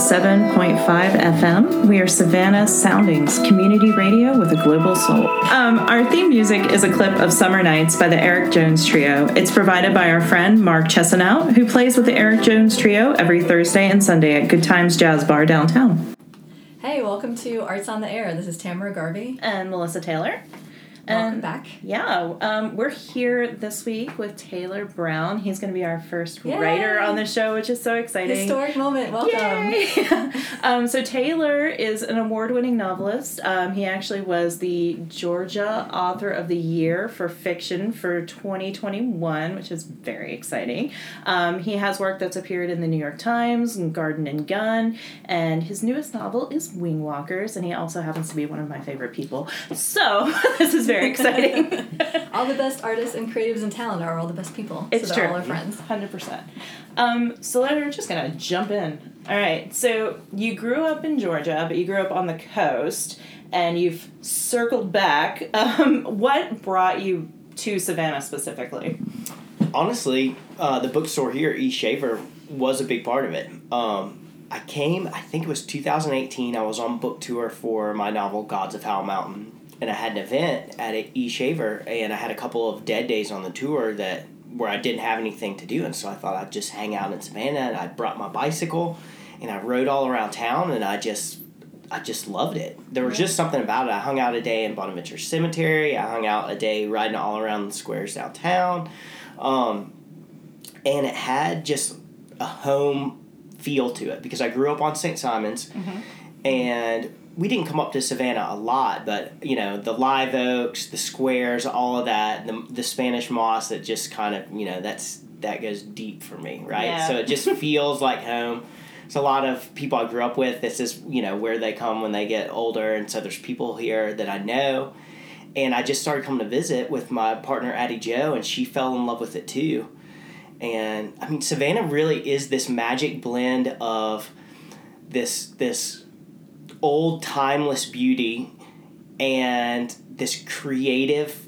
107.5 FM. We are Savannah Soundings, community radio with a global soul. Um, our theme music is a clip of Summer Nights by the Eric Jones Trio. It's provided by our friend Mark Chesanout, who plays with the Eric Jones Trio every Thursday and Sunday at Good Times Jazz Bar downtown. Hey, welcome to Arts on the Air. This is Tamara Garvey. And Melissa Taylor. Welcome back. Yeah, um, we're here this week with Taylor Brown. He's going to be our first Yay! writer on the show, which is so exciting. Historic moment. Welcome. Um, so Taylor is an award-winning novelist. Um, he actually was the Georgia Author of the Year for fiction for 2021, which is very exciting. Um, he has work that's appeared in the New York Times and Garden and Gun, and his newest novel is Wingwalkers, and he also happens to be one of my favorite people. So this is very exciting. All the best artists and creatives and talent are all the best people. It's so true. all our friends. Hundred percent. Um, so we're just gonna jump in. All right. So you grew up in Georgia, but you grew up on the coast, and you've circled back. Um, what brought you to Savannah specifically? honestly, uh, the bookstore here, E Shaver, was a big part of it. Um, I came, I think it was 2018. I was on book tour for my novel Gods of Howl Mountain, and I had an event at a E Shaver, and I had a couple of dead days on the tour that where I didn't have anything to do, and so I thought I'd just hang out in Savannah. And I brought my bicycle, and I rode all around town, and I just I just loved it. There was just something about it. I hung out a day in Bonaventure Cemetery. I hung out a day riding all around the squares downtown. Um, and it had just a home feel to it because I grew up on St. Simons and we didn't come up to Savannah a lot, but you know, the live oaks, the squares, all of that, the, the Spanish moss that just kind of, you know, that's that goes deep for me, right? Yeah. So it just feels like home. It's a lot of people I grew up with. This is, you know, where they come when they get older. And so there's people here that I know. And I just started coming to visit with my partner, Addie Joe, and she fell in love with it too. And I mean, Savannah really is this magic blend of this this old timeless beauty and this creative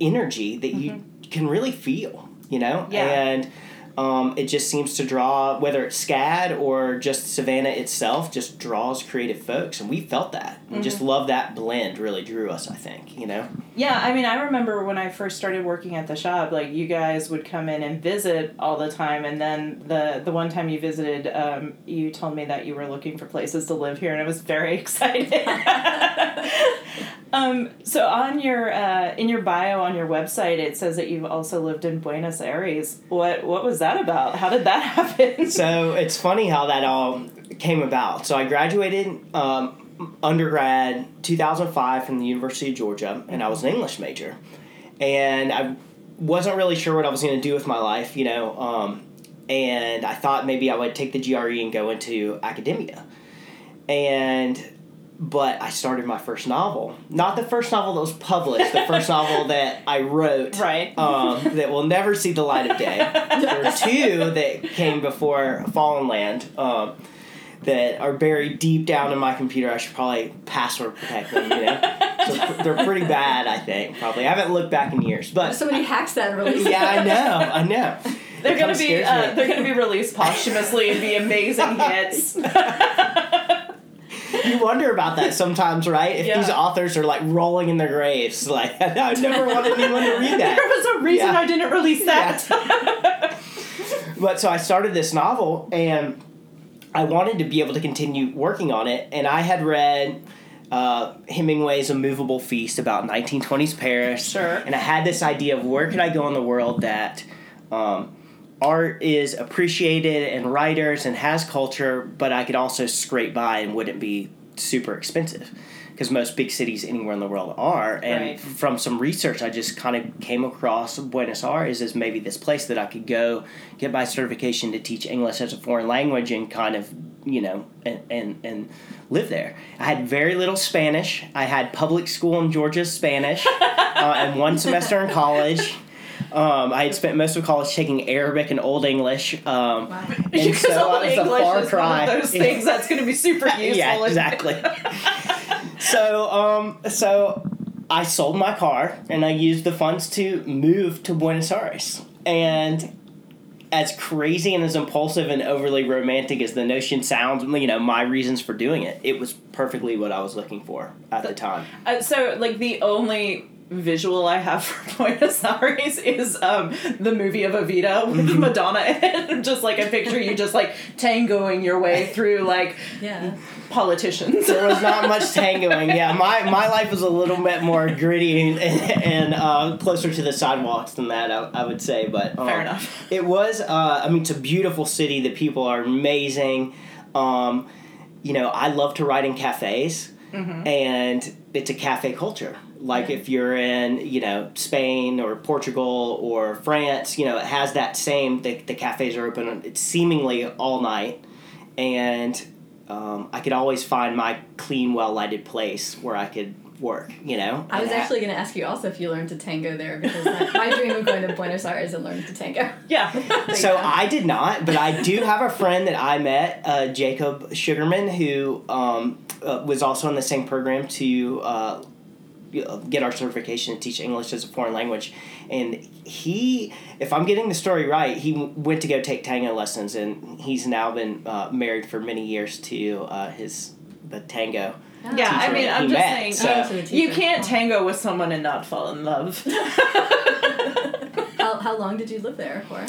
energy that you can really feel, you know? Mm-hmm. Yeah. And um, it just seems to draw, whether it's SCAD or just Savannah itself, just draws creative folks. And we felt that. And Mm-hmm. just love that blend really drew us, I think, you know? Yeah, I mean, I remember when I first started working at the shop, like you guys would come in and visit all the time, and then the the one time you visited, um, you told me that you were looking for places to live here, and I was very excited. um, so on your uh, in your bio on your website, it says that you've also lived in Buenos Aires. What what was that about? How did that happen? so it's funny how that all came about. So I graduated um, undergrad 2005 from the University of Georgia, and I was an English major, and I wasn't really sure what I was going to do with my life, you know. Um, and I thought maybe I would take the GRE and go into academia, and but I started my first novel. Not the first novel that was published, the first novel that I wrote. Right. Um, that will never see the light of day. There were two that came before Fallen Land um, that are buried deep down in my computer. I should probably password protect them, you know? So they're pretty bad, I think, probably. I haven't looked back in years. But Somebody hacks that and releases yeah, I know, I know. They're It gonna be uh, they're gonna be released posthumously and be amazing hits. You wonder about that sometimes, right? If these authors are like rolling in their graves, like I never wanted anyone to read that. there was a reason Yeah. I didn't release that. But so I started this novel, and I wanted to be able to continue working on it. And I had read uh, Hemingway's A Movable Feast about 1920s Paris. Sure. And I had this idea of where could I go in the world that um, art is appreciated and writers and has culture, but I could also scrape by and wouldn't be super expensive. Because most big cities anywhere in the world are. And Right. from some research, I just kind of came across Buenos Aires as maybe this place that I could go get my certification to teach English as a foreign language and kind of, you know, and, and, and live there. I had very little Spanish. I had public school in Georgia Spanish uh, and one semester in college. Um, I had spent most of college taking Arabic and Old English. Um, Wow. and Because so old English is cry. one of those things that's going to be super useful. yeah, exactly. So, um, so I sold my car and I used the funds to move to Buenos Aires. And as crazy and as impulsive and overly romantic as the notion sounds, you know, my reasons for doing it, it was perfectly what I was looking for at the time. Uh, so, like, the only visual I have for Buenos Aires is um, the movie of Evita with Mm-hmm. Madonna and just like I picture you just like tangoing your way through like Yeah. politicians. There was not much tangoing. Yeah, my, my life was a little bit more gritty and, and uh, closer to the sidewalks than that, I, I would say. But um, Fair enough. It was. Uh, I mean, it's a beautiful city. The people are amazing. Um, you know, I love to ride in cafes, and it's a cafe culture. Like if you're in, you know, Spain or Portugal or France, you know, it has that same. The, the cafes are open. It's seemingly all night, and um, I could always find my clean, well lighted place where I could work. You know, I was actually going to ask you also if you learned to tango there because my, my dream of going to Buenos Aires is learning to tango. yeah. So I did not, but I do have a friend that I met, uh, Jacob Sugarman, who um, uh, was also in the same program to uh, get our certification to teach English as a foreign language. And he, if I'm getting the story right, he went to go take tango lessons, and he's now been uh, married for many years to uh, his the tango. Yeah, I mean, I'm just met, saying, so- Oh, to the you can't tango with someone and not fall in love. How, how long did you live there for?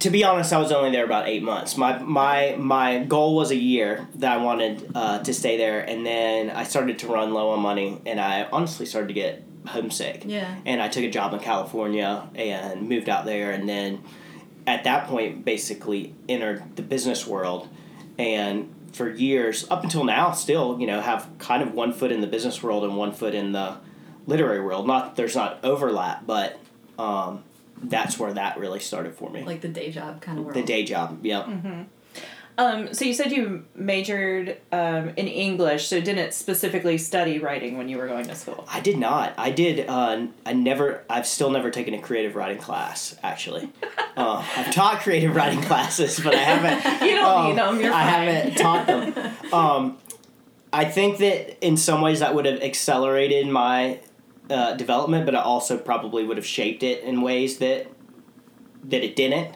To be honest, I was only there about eight months. My my my goal was a year that I wanted uh, to stay there, and then I started to run low on money, and I honestly started to get homesick. Yeah. And I took a job in California and moved out there, and then at that point, basically entered the business world, and for years up until now, still you know have kind of one foot in the business world and one foot in the literary world. Not there's not overlap, but. Um, that's where that really started for me. Like the day job kind of world. The day job, yep. um, so you said you majored um, in English, so didn't specifically study writing when you were going to school. I did not. I did. Uh, I never. I've still never taken a creative writing class. Actually, uh, I've taught creative writing classes, but I haven't. You don't um, need them. You're I fine. haven't taught them. Um, I think that in some ways that would have accelerated my uh, development, but I also probably would have shaped it in ways that that it didn't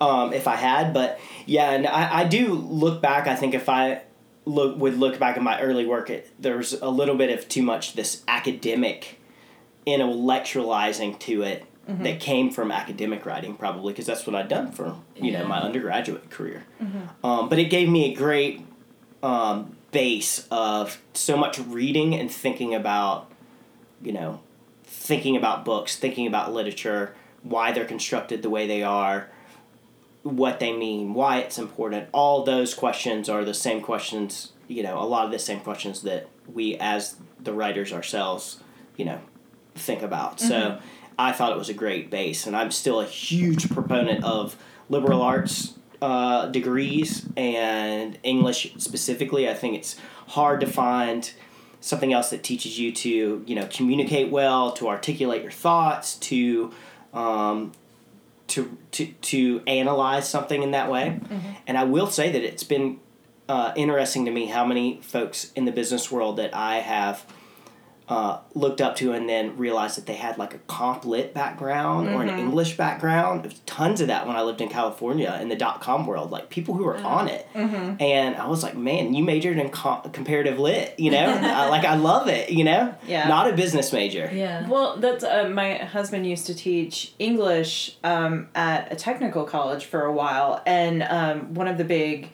um, if I had. But yeah, and I, I do look back. I think if I look would look back at my early work, it, there's a little bit of too much this academic intellectualizing to it that came from academic writing probably because that's what I'd done for you know my undergraduate career. Um, but it gave me a great um, base of so much reading and thinking about you know thinking about books, thinking about literature, why they're constructed the way they are, what they mean, why it's important. All those questions are the same questions, you know, a lot of the same questions that we as the writers ourselves, you know, think about. So I thought it was a great base, and I'm still a huge proponent of liberal arts uh, degrees and English specifically. I think it's hard to find something else that teaches you to you know communicate well, to articulate your thoughts, to um, to to to analyze something in that way. And I will say that it's been uh, interesting to me how many folks in the business world that I have uh, looked up to and then realized that they had like a comp lit background or an English background. There's tons of that when I lived in California in the dot com world, like people who were on it. And I was like, man, you majored in com- comparative lit, you know? I, like, I love it, you know? Yeah. Not a business major. Yeah. Well, that's uh, my husband used to teach English um, at a technical college for a while, and um, one of the big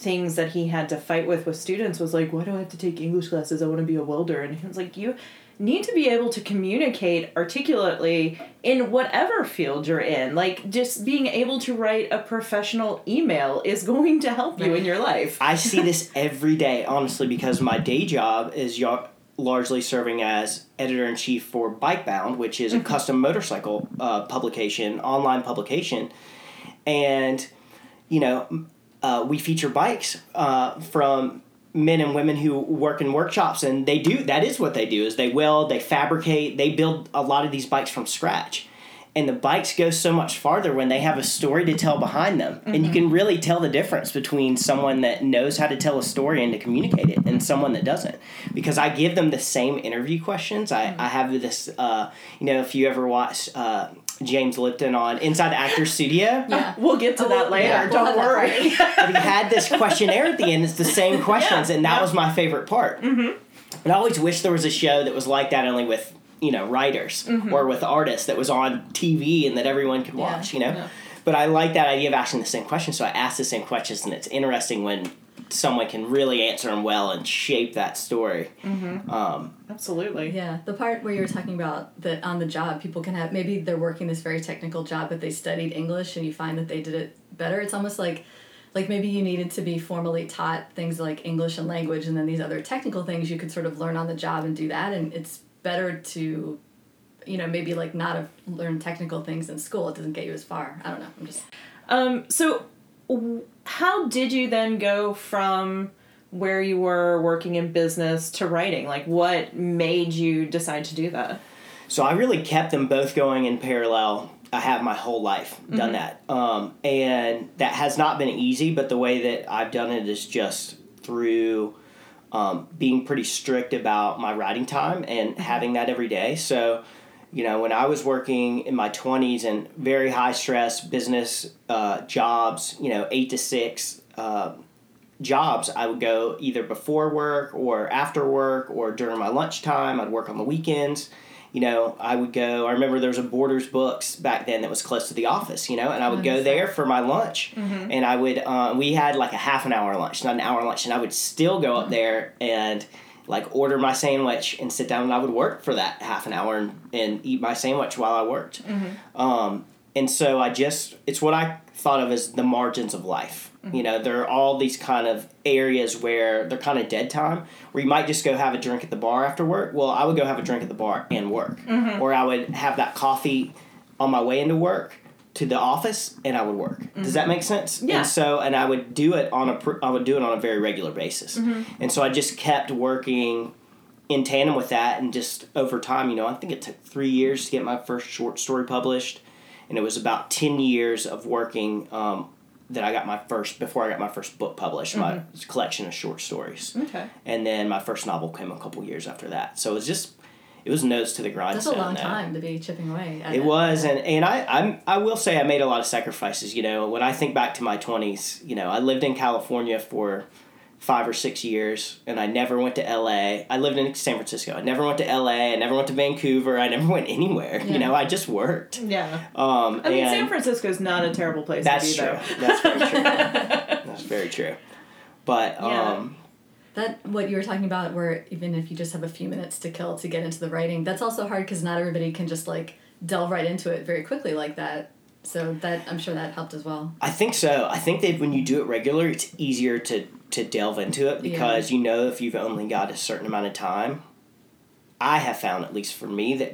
things that he had to fight with with students was like, "Why do I have to take English classes? I want to be a welder." And he was like, "You need to be able to communicate articulately in whatever field you're in. Like just being able to write a professional email is going to help you in your life." I see this every day, honestly, because my day job is y- largely serving as editor in chief for Bikebound, which is a custom motorcycle uh, publication, online publication, and you know, uh, we feature bikes uh, from men and women who work in workshops, and they do that is what they do is they weld, they fabricate, they build a lot of these bikes from scratch. And the bikes go so much farther when they have a story to tell behind them. And you can really tell the difference between someone that knows how to tell a story and to communicate it and someone that doesn't. Because I give them the same interview questions. I, I have this, uh, you know, if you ever watch uh, James Lipton on Inside the Actors Studio. Yeah. We'll get to Oh, that later. yeah, we'll Don't have that worry. but he had this questionnaire at the end. It's the same questions, Yeah, and that yeah. was my favorite part. Mm-hmm. And I always wish there was a show that was like that, only with you know writers Mm-hmm. or with artists that was on TV and that everyone could Yeah, watch. You know, yeah. but I like that idea of asking the same questions. So I ask the same questions, and it's interesting when someone can really answer them well and shape that story. Mm-hmm. Um, Absolutely. Yeah, the part where you were talking about that on the job, people can have maybe they're working this very technical job, but they studied English and you find that they did it better. It's almost like like maybe you needed to be formally taught things like English and language and then these other technical things you could sort of learn on the job and do that and it's better to you know, maybe like not have learned technical things in school. It doesn't get you as far. I don't know. I'm just Um, so, w- how did you then go from where you were working in business to writing? Like, what made you decide to do that? So I really kept them both going in parallel. I have my whole life done that, um, and that has not been easy. But the way that I've done it is just through um, being pretty strict about my writing time and having that every day. So, you know, when I was working in my twenties and very high stress business uh, jobs, you know, eight to six. Uh, jobs i would go either before work or after work or during my lunchtime. I'd work on the weekends. You know i would go i remember there was a borders books back then that was close to the office you know and i would go there for my lunch. And i would uh, we had like a half an hour lunch not an hour lunch and i would still go up there and like order my sandwich and sit down and i would work for that half an hour and, and eat my sandwich while i worked mm-hmm. um, and so I just, it's what I thought of as the margins of life. Mm-hmm. You know, there are all these kind of areas where they're kind of dead time, where you might just go have a drink at the bar after work. Well, I would go have a drink at the bar and work. Mm-hmm. Or I would have that coffee on my way into work to the office and I would work. Does that mm-hmm. make sense? Yeah. And so, and I would do it on a, I would do it on a very regular basis. Mm-hmm. And so I just kept working in tandem with that and just over time you know i think it took three years to get my first short story published and it was about 10 years of working um, that i got my first before i got my first book published my mm-hmm. collection of short stories Okay. and then my first novel came a couple years after that so it was just it was nose to the grindstone that's a long there. time to be chipping away. It was, and, and I I'm, I will say I made a lot of sacrifices. You know, when I think back to my twenties, you know, I lived in California for five or six years, and I never went to L.A. I lived in San Francisco. I never went to L.A. I never went to Vancouver. I never went anywhere. Yeah. You know, I just worked. Yeah. Um, I mean, and San Francisco's not a terrible place that's to be, true. though. That's very true. that's very true. But Yeah. um, That what you were talking about, where even if you just have a few minutes to kill to get into the writing, that's also hard because not everybody can just like delve right into it very quickly like that. So that I'm sure that helped as well. I think so. I think that when you do it regular, it's easier to to delve into it because you know if you've only got a certain amount of time. I have found, at least for me, that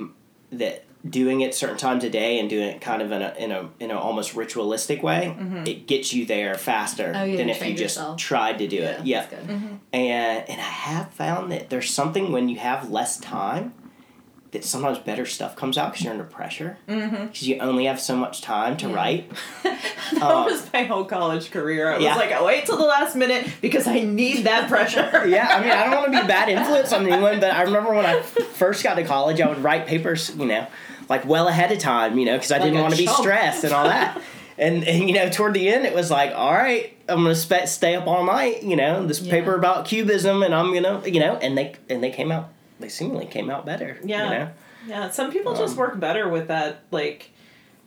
that doing it certain times a day and doing it kind of in a in a in a almost ritualistic way, it gets you there faster Mm-hmm. Oh, yeah, than if you just yourself. tried to do it. Yeah, that's good. Mm-hmm. and and I have found that there's something when you have less time that sometimes better stuff comes out because you're under pressure because you only have so much time to Yeah. write. That Um, was my whole college career. I was like, I wait till the last minute because I need that pressure. yeah, I mean, I don't want to be a bad influence on anyone, but I remember when I first got to college, I would write papers, you know, like well ahead of time, you know, because I Like didn't want to be stressed and all that. And, and you know, toward the end, it was like, all right, I'm gonna spe- stay up all night, you know, this Yeah. paper about cubism, and I'm gonna, you know, and they and they came out, they seemingly came out better, Yeah. you know. Yeah, some people just Um, work better with that, like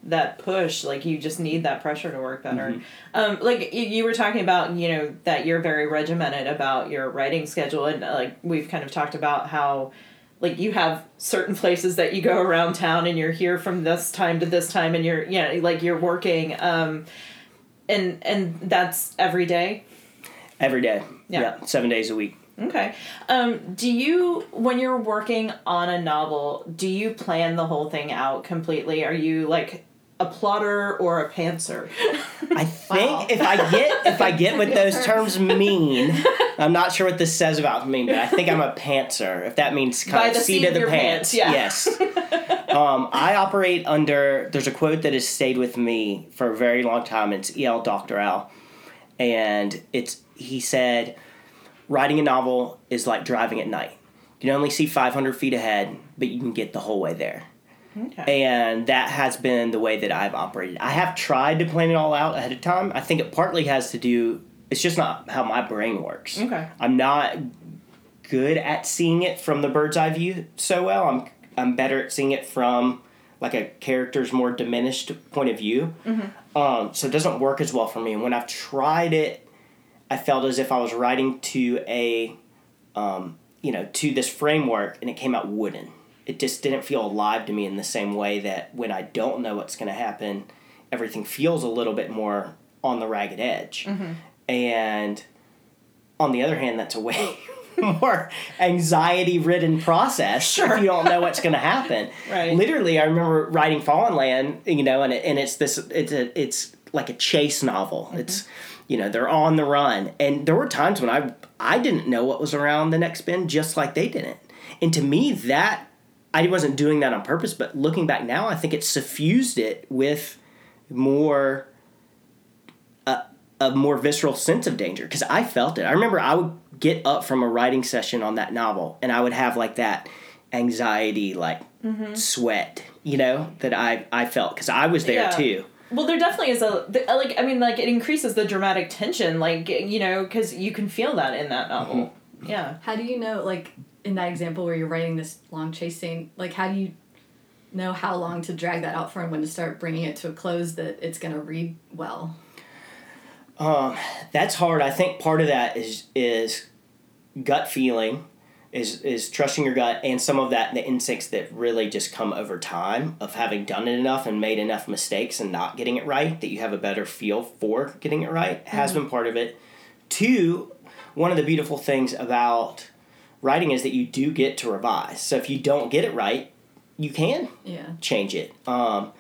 that push. Like you just need that pressure to work better. Mm-hmm. Um, like you, you were talking about, you know, that you're very regimented about your writing schedule, and uh, like we've kind of talked about how. Like you have certain places that you go around town, and you're here from this time to this time, and you're yeah, like you're working, um, and and that's every day. Every day, Yeah. yeah, seven days a week. Okay. Um, do you, when you're working on a novel, do you plan the whole thing out completely? Are you like a plotter or a pantser? I think Wow. if I get if I get what those terms mean, I'm not sure what this says about me, but I think I'm a pantser. If that means kind of seat seat of the pants. pants, yeah. Yes. um, I operate under. There's a quote that has stayed with me for a very long time. It's E.L. Doctorow, and it's he said, writing a novel is like driving at night. You can only see 500 feet ahead, but you can get the whole way there. Okay. And that has been the way that I've operated. I have tried to plan it all out ahead of time. I think it partly has to do, it's just not how my brain works. Okay. I'm not good at seeing it from the bird's eye view so well. I'm, I'm better at seeing it from like a character's more diminished point of view. Hmm. Um, so it doesn't work as well for me. And when I've tried it, I felt as if I was writing to a, um, you know, to this framework and it came out wooden. It just didn't feel alive to me in the same way that when I don't know what's going to happen, everything feels a little bit more on the ragged edge. Mm-hmm. And on the other hand, that's a way more anxiety ridden process if you don't know what's going to happen. Right. Literally, I remember writing Fallen Land, you know, and it, and it's this it's a it's like a chase novel. Mm-hmm. It's you know they're on the run, and there were times when I I didn't know what was around the next bend, just like they didn't. And to me, that I wasn't doing that on purpose, but looking back now, I think it suffused it with more a, a more visceral sense of danger because I felt it. I remember I would get up from a writing session on that novel and I would have like that anxiety, like sweat, you know, that I I felt because I was there Yeah. too. Well, there definitely is a the- like. I mean, like it increases the dramatic tension, like you know, because you can feel that in that novel. Mm-hmm. Yeah. How do you know, like, in that example where you're writing this long chase scene, like, how do you know how long to drag that out for and when to start bringing it to a close that it's going to read well? Um, that's hard. I think part of that is is gut feeling, is is trusting your gut, and some of that the instincts that really just come over time of having done it enough and made enough mistakes and not getting it right that you have a better feel for getting it right has been part of it. Two, one of the beautiful things about writing is that you do get to revise. So if you don't get it right, you can Yeah. change it. Um,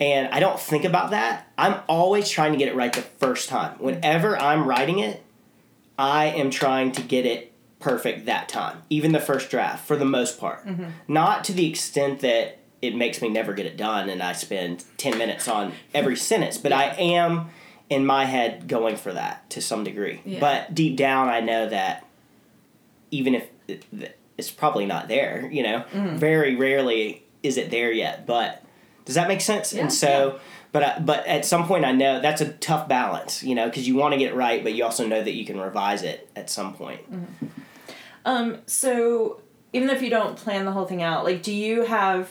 and I don't think about that. I'm always trying to get it right the first time. Whenever I'm writing it, I am trying to get it perfect that time, even the first draft for the most part. Not to the extent that it makes me never get it done and I spend 10 minutes on every sentence, but I am in my head going for that to some degree. Yeah. But deep down, I know that even if it, th- it's probably not there, you know, mm-hmm. very rarely is it there yet. But does that make sense? Yeah, and so, but I, but at some point, I know that's a tough balance, you know, because you want to get it right, but you also know that you can revise it at some point. Mm-hmm. Um. So even if you don't plan the whole thing out, like, do you have,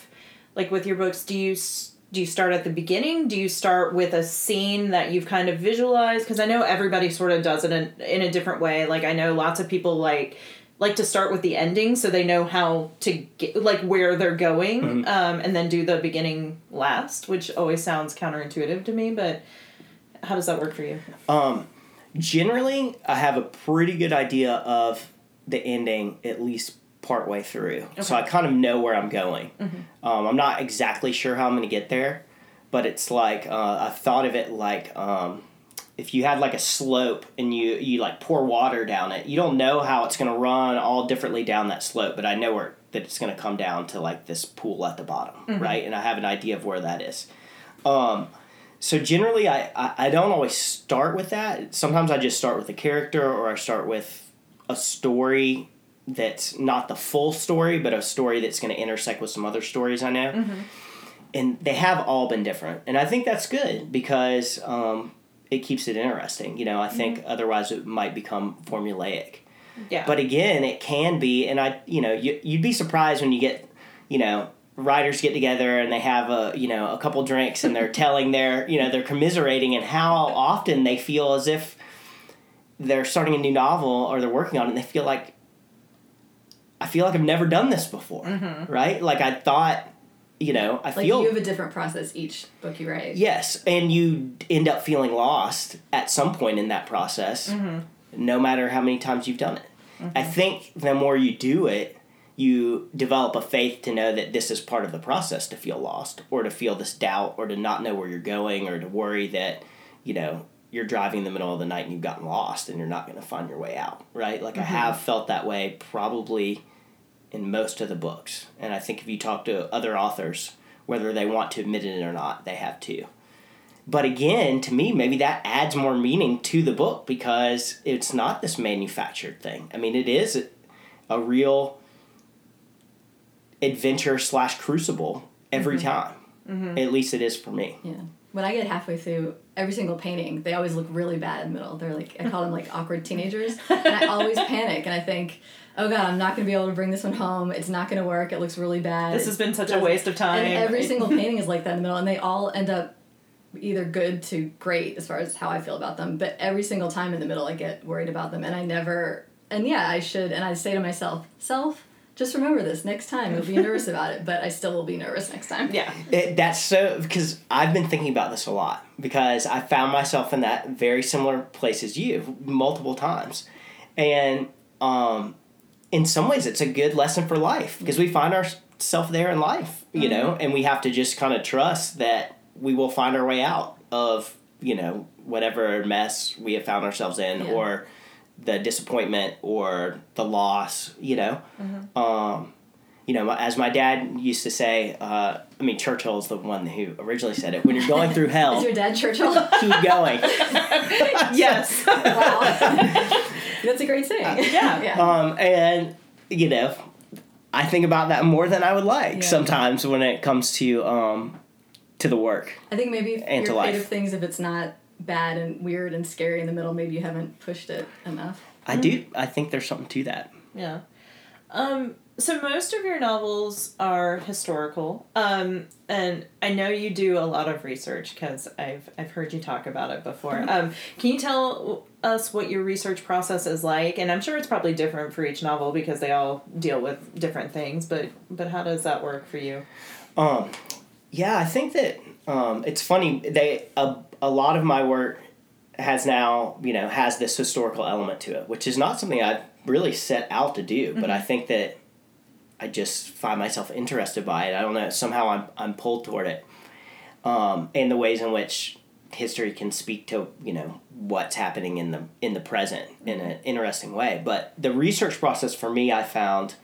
like, with your books, do you s- do you start at the beginning? Do you start with a scene that you've kind of visualized? Because I know everybody sort of does it in in a different way. Like I know lots of people like like to start with the ending so they know how to get like where they're going um, and then do the beginning last which always sounds counterintuitive to me but how does that work for you? Um, generally, I have a pretty good idea of the ending at least partway through, so I kind of know where I'm going. Um, I'm not exactly sure how I'm going to get there, but it's like uh, I've thought of it like um, if you had like a slope and you you like pour water down it, you don't know how it's going to run all differently down that slope, but I know where that it's going to come down to like this pool at the bottom, right? And I have an idea of where that is. Um, so generally, I, I, I don't always start with that. Sometimes I just start with a character or I start with a story that's not the full story, but a story that's going to intersect with some other stories I know. And they have all been different. And I think that's good because um, it keeps it interesting. You know, I think mm-hmm. otherwise it might become formulaic. yeah But again, it can be, and I, you know, you, you'd be surprised when you get, you know, writers get together and they have a, you know, a couple drinks and they're telling their, you know, they're commiserating and how often they feel as if they're starting a new novel or they're working on it and they feel like, I feel like I've never done this before, mm-hmm. right? Like I thought, you know, I Like, feel you have a different process each book you write. Yes, and you end up feeling lost at some point in that process, mm-hmm. no matter how many times you've done it. Mm-hmm. I think the more you do it, you develop a faith to know that this is part of the process to feel lost, or to feel this doubt, or to not know where you're going, or to worry that, you know, you're driving in the middle of the night and you've gotten lost and you're not going to find your way out, right? Like I mm-hmm. have felt that way probably in most of the books. And I think if you talk to other authors, whether they want to admit it or not, they have too. But again, to me, maybe that adds more meaning to the book because it's not this manufactured thing. I mean, it is a, real adventure slash crucible every mm-hmm. time. Mm-hmm. At least it is for me. Yeah. When I get halfway through every single painting, they always look really bad in the middle. They're like I call them like awkward teenagers, and I always panic and I think, oh god, I'm not gonna be able to bring this one home. It's not gonna work. It looks really bad. This has been such a waste of time. And every single painting is like that in the middle, and they all end up either good to great as far as how I feel about them. But every single time in the middle, I get worried about them, and I never. And yeah, I should. And I say to myself, self, just remember this next time. You'll be nervous about it, but I still will be nervous next time. Yeah. It, that's so because I've been thinking about this a lot because I found myself in that very similar place as you multiple times, and um, in some ways it's a good lesson for life because we find ourselves there in life, you know, and we have to just kind of trust that we will find our way out of you know whatever mess we have found ourselves in Yeah. or the disappointment or the loss, you know. Um, you know, as my dad used to say, uh, I mean, Churchill's the one who originally said it. When you're going through Is hell, your dad Churchill? keep going. yes. wow. That's a great saying. yeah. yeah. Um, and you know, I think about that more than I would like Yeah. sometimes when it comes to um, to the work. I think maybe And to your creative life. things, if it's not bad and weird and scary in the middle, maybe you haven't pushed it enough. I do. I think there's something to that. Yeah. Um, so most of your novels are historical. Um, and I know you do a lot of research because I've I've heard you talk about it before. Um, can you tell us what your research process is like? And I'm sure it's probably different for each novel because they all deal with different things. But but how does that work for you? Um, yeah, I think that um, it's funny. They a, a lot of my work has now you know has this historical element to it, which is not something I really set out to do. But I think that I just find myself interested by it. I don't know. Somehow I'm I'm pulled toward it, um, and the ways in which history can speak to you know what's happening in the in the present in an interesting way. But the research process for me, I found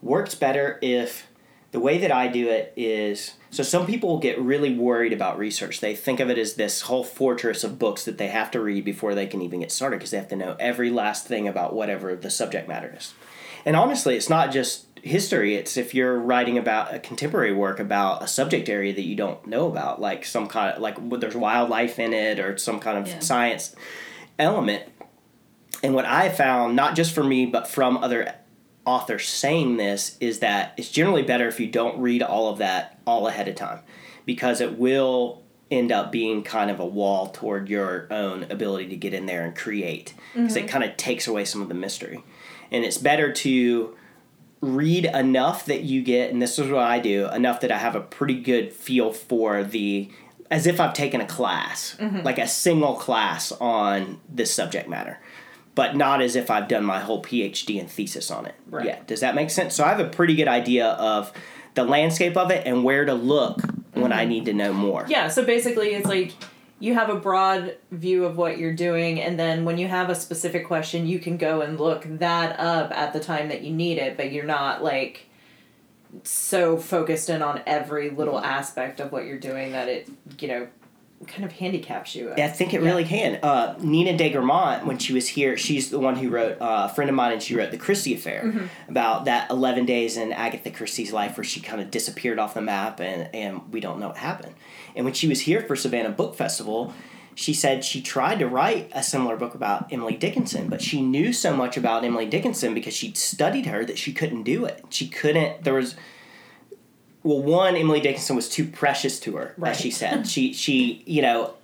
works better if the way that I do it is so some people get really worried about research. They think of it as this whole fortress of books that they have to read before they can even get started because they have to know every last thing about whatever the subject matter is. And honestly, it's not just history. It's if you're writing about a contemporary work about a subject area that you don't know about, like some kind of like there's wildlife in it or some kind of Yeah. science element. And what I found, not just for me, but from other authors saying this, is that it's generally better if you don't read all of that all ahead of time because it will end up being kind of a wall toward your own ability to get in there and create because it mm-hmm. kind of takes away some of the mystery. And it's better to read enough that you get, and this is what I do, enough that I have a pretty good feel for the, as if I've taken a class, mm-hmm. like a single class on this subject matter, but not as if I've done my whole PhD and thesis on it. Right. Yeah, does that make sense? So I have a pretty good idea of the landscape of it and where to look when I mm-hmm. need to know more. Yeah, so basically it's like you have a broad view of what you're doing and then when you have a specific question you can go and look that up at the time that you need it, but you're not like so focused in on every little aspect of what you're doing that it, you know, kind of handicaps you. I think it really can. Uh, Nina de Gramont, when she was here, she's the one who wrote, uh, a friend of mine, and she wrote The Christie Affair about that 11 days in Agatha Christie's life where she kind of disappeared off the map and, and we don't know what happened. And when she was here for Savannah Book Festival, she said she tried to write a similar book about Emily Dickinson, but she knew so much about Emily Dickinson because she'd studied her that she couldn't do it. She couldn't, there was well, one, Emily Dickinson was too precious to her, Right. as she said. she, she, you know,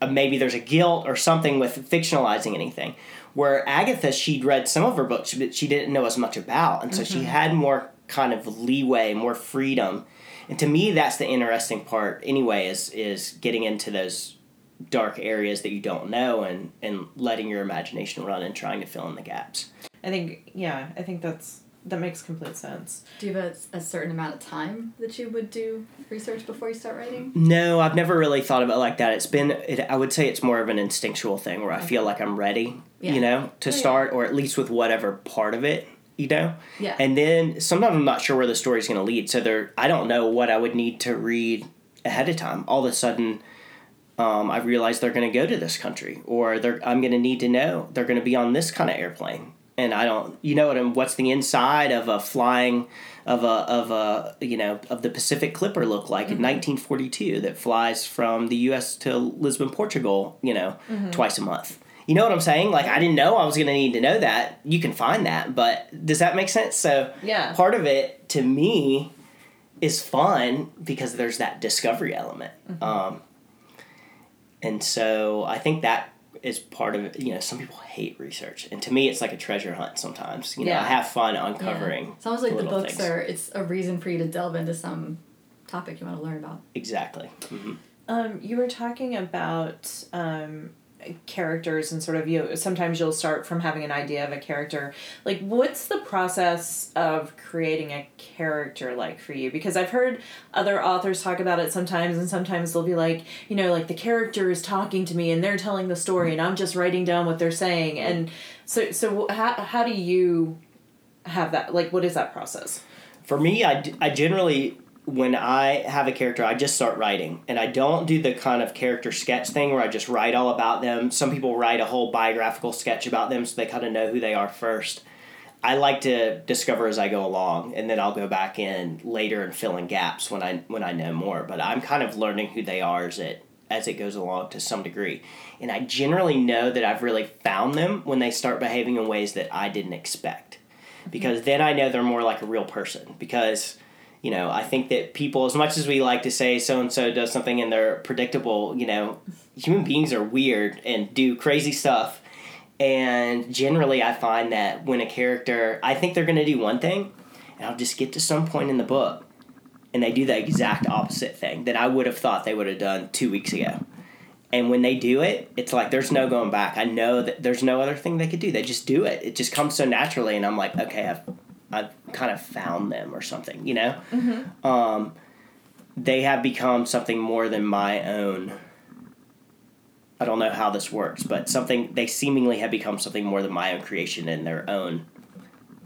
uh, maybe there's a guilt or something with fictionalizing anything. Where Agatha, she'd read some of her books, but she didn't know as much about, and so she had more kind of leeway, more freedom. And to me, that's the interesting part. Anyway, is is getting into those dark areas that you don't know and and letting your imagination run and trying to fill in the gaps. I think yeah, I think that's that makes complete sense. Do you have a, a certain amount of time that you would do research before you start writing? No, I've never really thought about it like that. It's been, it, I would say it's more of an instinctual thing where I feel like I'm ready, Yeah. you know, to Oh, yeah. start, or at least with whatever part of it, you know? Yeah. And then sometimes I'm not sure where the story's going to lead. So there, I don't know what I would need to read ahead of time. All of a sudden, um, I realize they're going to go to this country, or they're, I'm going to need to know they're going to be on this kind of airplane. And I don't, you know what? I'm, what's the inside of a flying, of a of a you know of the Pacific Clipper look like in mm-hmm. 1942 that flies from the U.S. to Lisbon, Portugal, you know, mm-hmm. twice a month. You know what I'm saying? Like I didn't know I was going to need to know that. You can find that, but does that make sense? So Yeah. part of it to me is fun because there's that discovery element. Mm-hmm. Um, and so I think that is part of it. You know, some people hate research, and to me, it's like a treasure hunt. Sometimes, you know, Yeah. I have fun uncovering. It's almost like the little books things. are. It's a reason for you to delve into some topic you want to learn about. exactly. hmm Um, you were talking about um, characters and sort of you. Sometimes you'll start from having an idea of a character. Like, what's the process of creating a character like for you? Because I've heard other authors talk about it sometimes, and sometimes they'll be like, you know, like the character is talking to me and they're telling the story, and I'm just writing down what they're saying. And so, so how how do you have that? Like, what is that process? For me, i, I generally when I have a character, I just start writing, and I don't do the kind of character sketch thing where I just write all about them. Some people write a whole biographical sketch about them, so they kind of know who they are first. I like to discover as I go along, and then I'll go back in later and fill in gaps when I when I know more. But I'm kind of learning who they are as it as it goes along to some degree, and I generally know that I've really found them when they start behaving in ways that I didn't expect, mm-hmm. because then I know they're more like a real person. Because you know, I think that people, as much as we like to say so and so does something and they're predictable, you know, human beings are weird and do crazy stuff. And generally, I find that when a character, I think they're going to do one thing, and I'll just get to some point in the book, and they do the exact opposite thing that I would have thought they would have done two weeks ago. And when they do it, it's like there's no going back. I know that there's no other thing they could do. They just do it. It just comes so naturally, and I'm like, okay, I've, I've kind of found them or something, you know. Um, they have become something more than my own. I don't know how this works, but something they seemingly have become something more than my own creation and their own,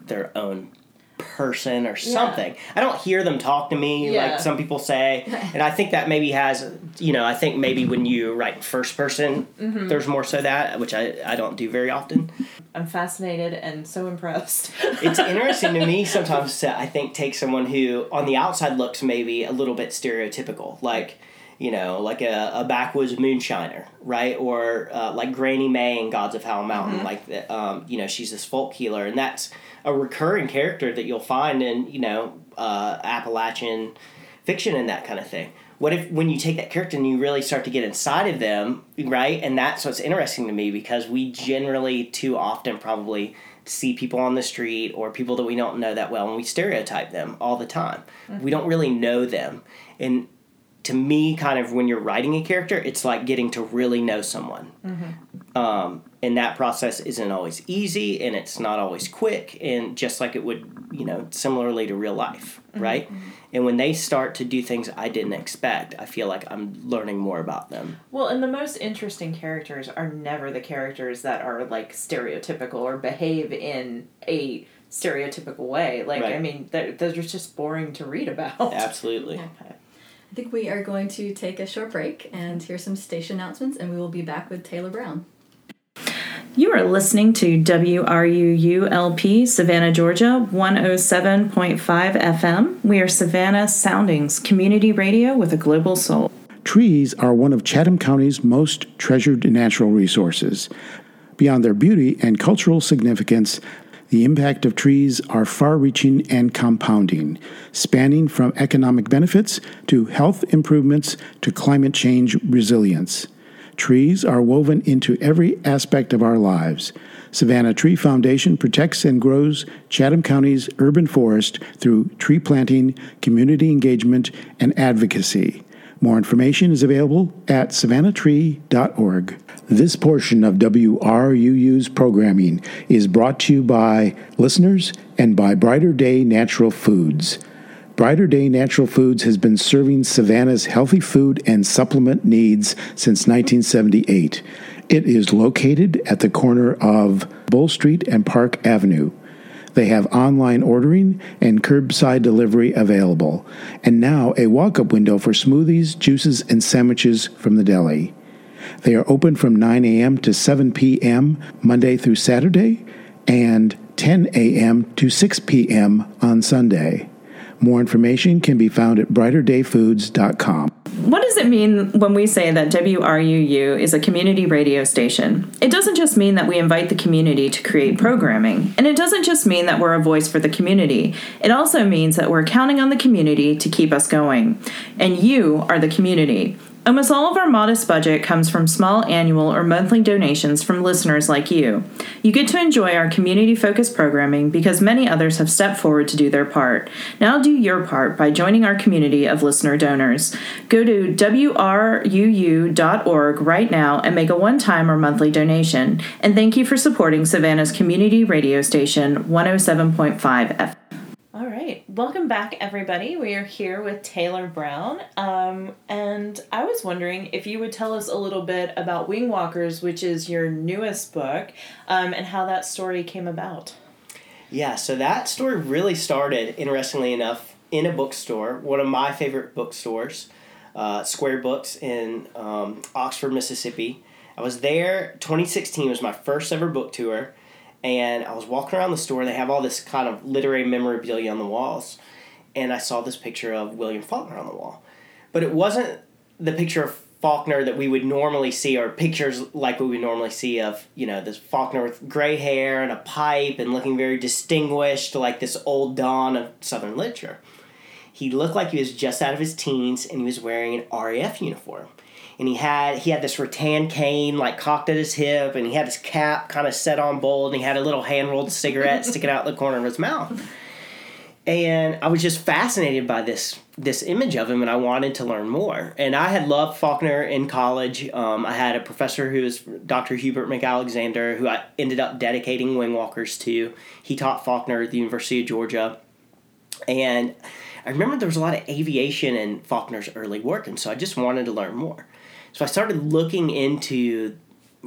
their own person or something. I don't hear them talk to me Yeah. like some people say, and I think that maybe has you know I think maybe when you write first person, mm-hmm. there's more so that which I I don't do very often. I'm fascinated and so impressed. It's interesting to me sometimes to I think take someone who on the outside looks maybe a little bit stereotypical, like you know, like a, a backwoods moonshiner, right? Or uh, like Granny May in Gods of Howl Mountain, like the, um, you know, she's this folk healer, and that's a recurring character that you'll find in you know uh, Appalachian fiction and that kind of thing. What if when you take that character and you really start to get inside of them, right? And that's what's interesting to me because we generally too often probably see people on the street or people that we don't know that well and we stereotype them all the time. We don't really know them. And to me, kind of when you're writing a character, it's like getting to really know someone. Um, and that process isn't always easy and it's not always quick and just like it would you know similarly to real life right and when they start to do things i didn't expect i feel like i'm learning more about them Well, and the most interesting characters are never the characters that are like stereotypical or behave in a stereotypical way. Like, I mean, they're, those are just boring to read about. absolutely. I think we are going to take a short break and hear some station announcements, and we will be back with Taylor Brown. You are listening to WRUULP Savannah, Georgia, 107.5 FM. We are Savannah Soundings, community radio with a global soul. Trees are one of Chatham County's most treasured natural resources. Beyond their beauty and cultural significance, the impact of trees are far reaching and compounding, spanning from economic benefits to health improvements to climate change resilience. Trees are woven into every aspect of our lives. Savannah Tree Foundation protects and grows Chatham County's urban forest through tree planting, community engagement, and advocacy. More information is available at savannahtree.org. This portion of WRUU's programming is brought to you by listeners and by Brighter Day Natural Foods. Brighter Day Natural Foods has been serving Savannah's healthy food and supplement needs since 1978. It is located at the corner of Bull Street and Park Avenue. They have online ordering and curbside delivery available, and now a walk up window for smoothies, juices, and sandwiches from the deli. They are open from 9 a.m. to 7 p.m. Monday through Saturday, and 10 a.m. to 6 p.m. on Sunday. More information can be found at brighterdayfoods.com. What does it mean when we say that WRUU is a community radio station? It doesn't just mean that we invite the community to create programming, and it doesn't just mean that we're a voice for the community. It also means that we're counting on the community to keep us going. And you are the community. Almost all of our modest budget comes from small annual or monthly donations from listeners like you. You get to enjoy our community focused programming because many others have stepped forward to do their part. Now do your part by joining our community of listener donors. Go to WRUU.org right now and make a one time or monthly donation. And thank you for supporting Savannah's community radio station 107.5 FM. All right, welcome back, everybody. We are here with Taylor Brown, um, and I was wondering if you would tell us a little bit about Wingwalkers, which is your newest book, um, and how that story came about. Yeah, so that story really started, interestingly enough, in a bookstore, one of my favorite bookstores, uh, Square Books in um, Oxford, Mississippi. I was there. 2016 was my first ever book tour and I was walking around the store. They have all this kind of literary memorabilia on the walls, and I saw this picture of William Faulkner on the wall, but it wasn't the picture of Faulkner that we would normally see, or pictures like what we would normally see of you know this Faulkner with gray hair and a pipe and looking very distinguished, like this old don of Southern literature. He looked like he was just out of his teens, and he was wearing an RAF uniform and he had he had this rattan cane like cocked at his hip, and he had his cap kind of set on bold, and he had a little hand rolled cigarette sticking out the corner of his mouth. And I was just fascinated by this this image of him, and I wanted to learn more. And I had loved Faulkner in college. Um, I had a professor who was Dr. Hubert McAlexander, who I ended up dedicating Wingwalkers to. He taught Faulkner at the University of Georgia, and I remember there was a lot of aviation in Faulkner's early work, and so I just wanted to learn more. So I started looking into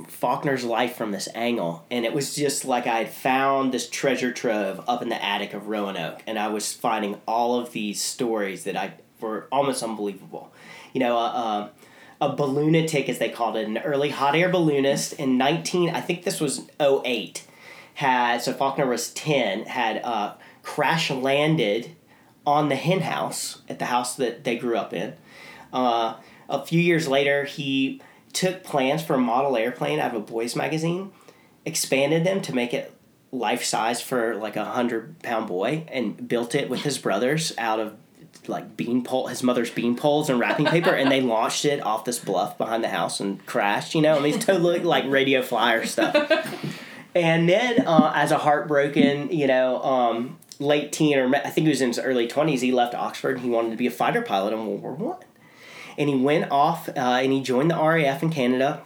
Faulkner's life from this angle, and it was just like I had found this treasure trove up in the attic of Rowan Oak, and I was finding all of these stories that I were almost unbelievable. You know, uh, uh, a balloonatic, as they called it, an early hot air balloonist in 19, I think this was 08, had, so Faulkner was 10, had uh, crash landed on the hen house at the house that they grew up in. Uh, a few years later, he took plans for a model airplane out of a boys magazine, expanded them to make it life size for like a hundred pound boy, and built it with his brothers out of like bean pole his mother's bean poles and wrapping paper and they launched it off this bluff behind the house and crashed you know I mean totally like radio flyer stuff. And then uh, as a heartbroken you know um, late teen or I think he was in his early 20s he left Oxford and he wanted to be a fighter pilot in World War One and he went off uh, and he joined the RAF in Canada.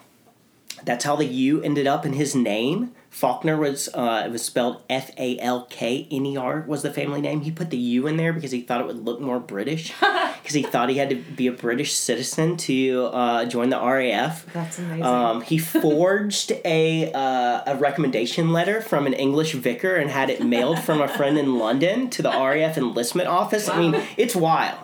That's how the U ended up in his name. Faulkner was uh, it was spelled F A L K N E R was the family name. He put the U in there because he thought it would look more British. Because he thought he had to be a British citizen to uh, join the RAF. That's amazing. Um, he forged a uh, a recommendation letter from an English vicar and had it mailed from a friend in London to the RAF enlistment office. I mean, it's wild.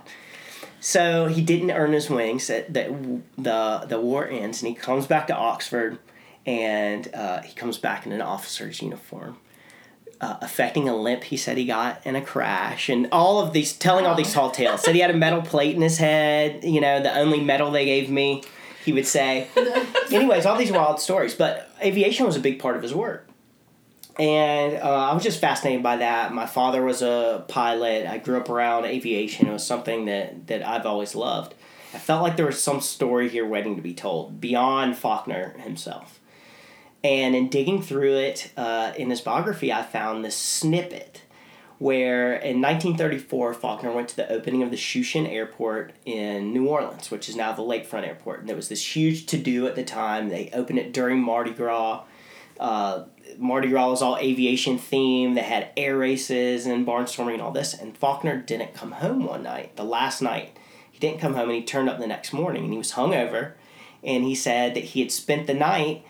So he didn't earn his wings. That the the the war ends, and he comes back to Oxford, and uh, he comes back in an officer's uniform, uh, affecting a limp he said he got in a crash, and all of these telling all these tall tales. said he had a metal plate in his head. You know, the only metal they gave me. He would say. Anyways, all these wild stories, but aviation was a big part of his work and uh, I was just fascinated by that. My father was a pilot. I grew up around aviation. It was something that that I've always loved. I felt like there was some story here waiting to be told beyond Faulkner himself. And in digging through it uh, in his biography, I found this snippet where in 1934 Faulkner went to the opening of the Shushan Airport in New Orleans, which is now the Lakefront Airport. And there was this huge to do at the time. They opened it during Mardi Gras. Uh, Mardi Gras was all aviation themed. They had air races and barnstorming and all this. And Faulkner didn't come home one night, the last night. He didn't come home and he turned up the next morning and he was hungover. And he said that he had spent the night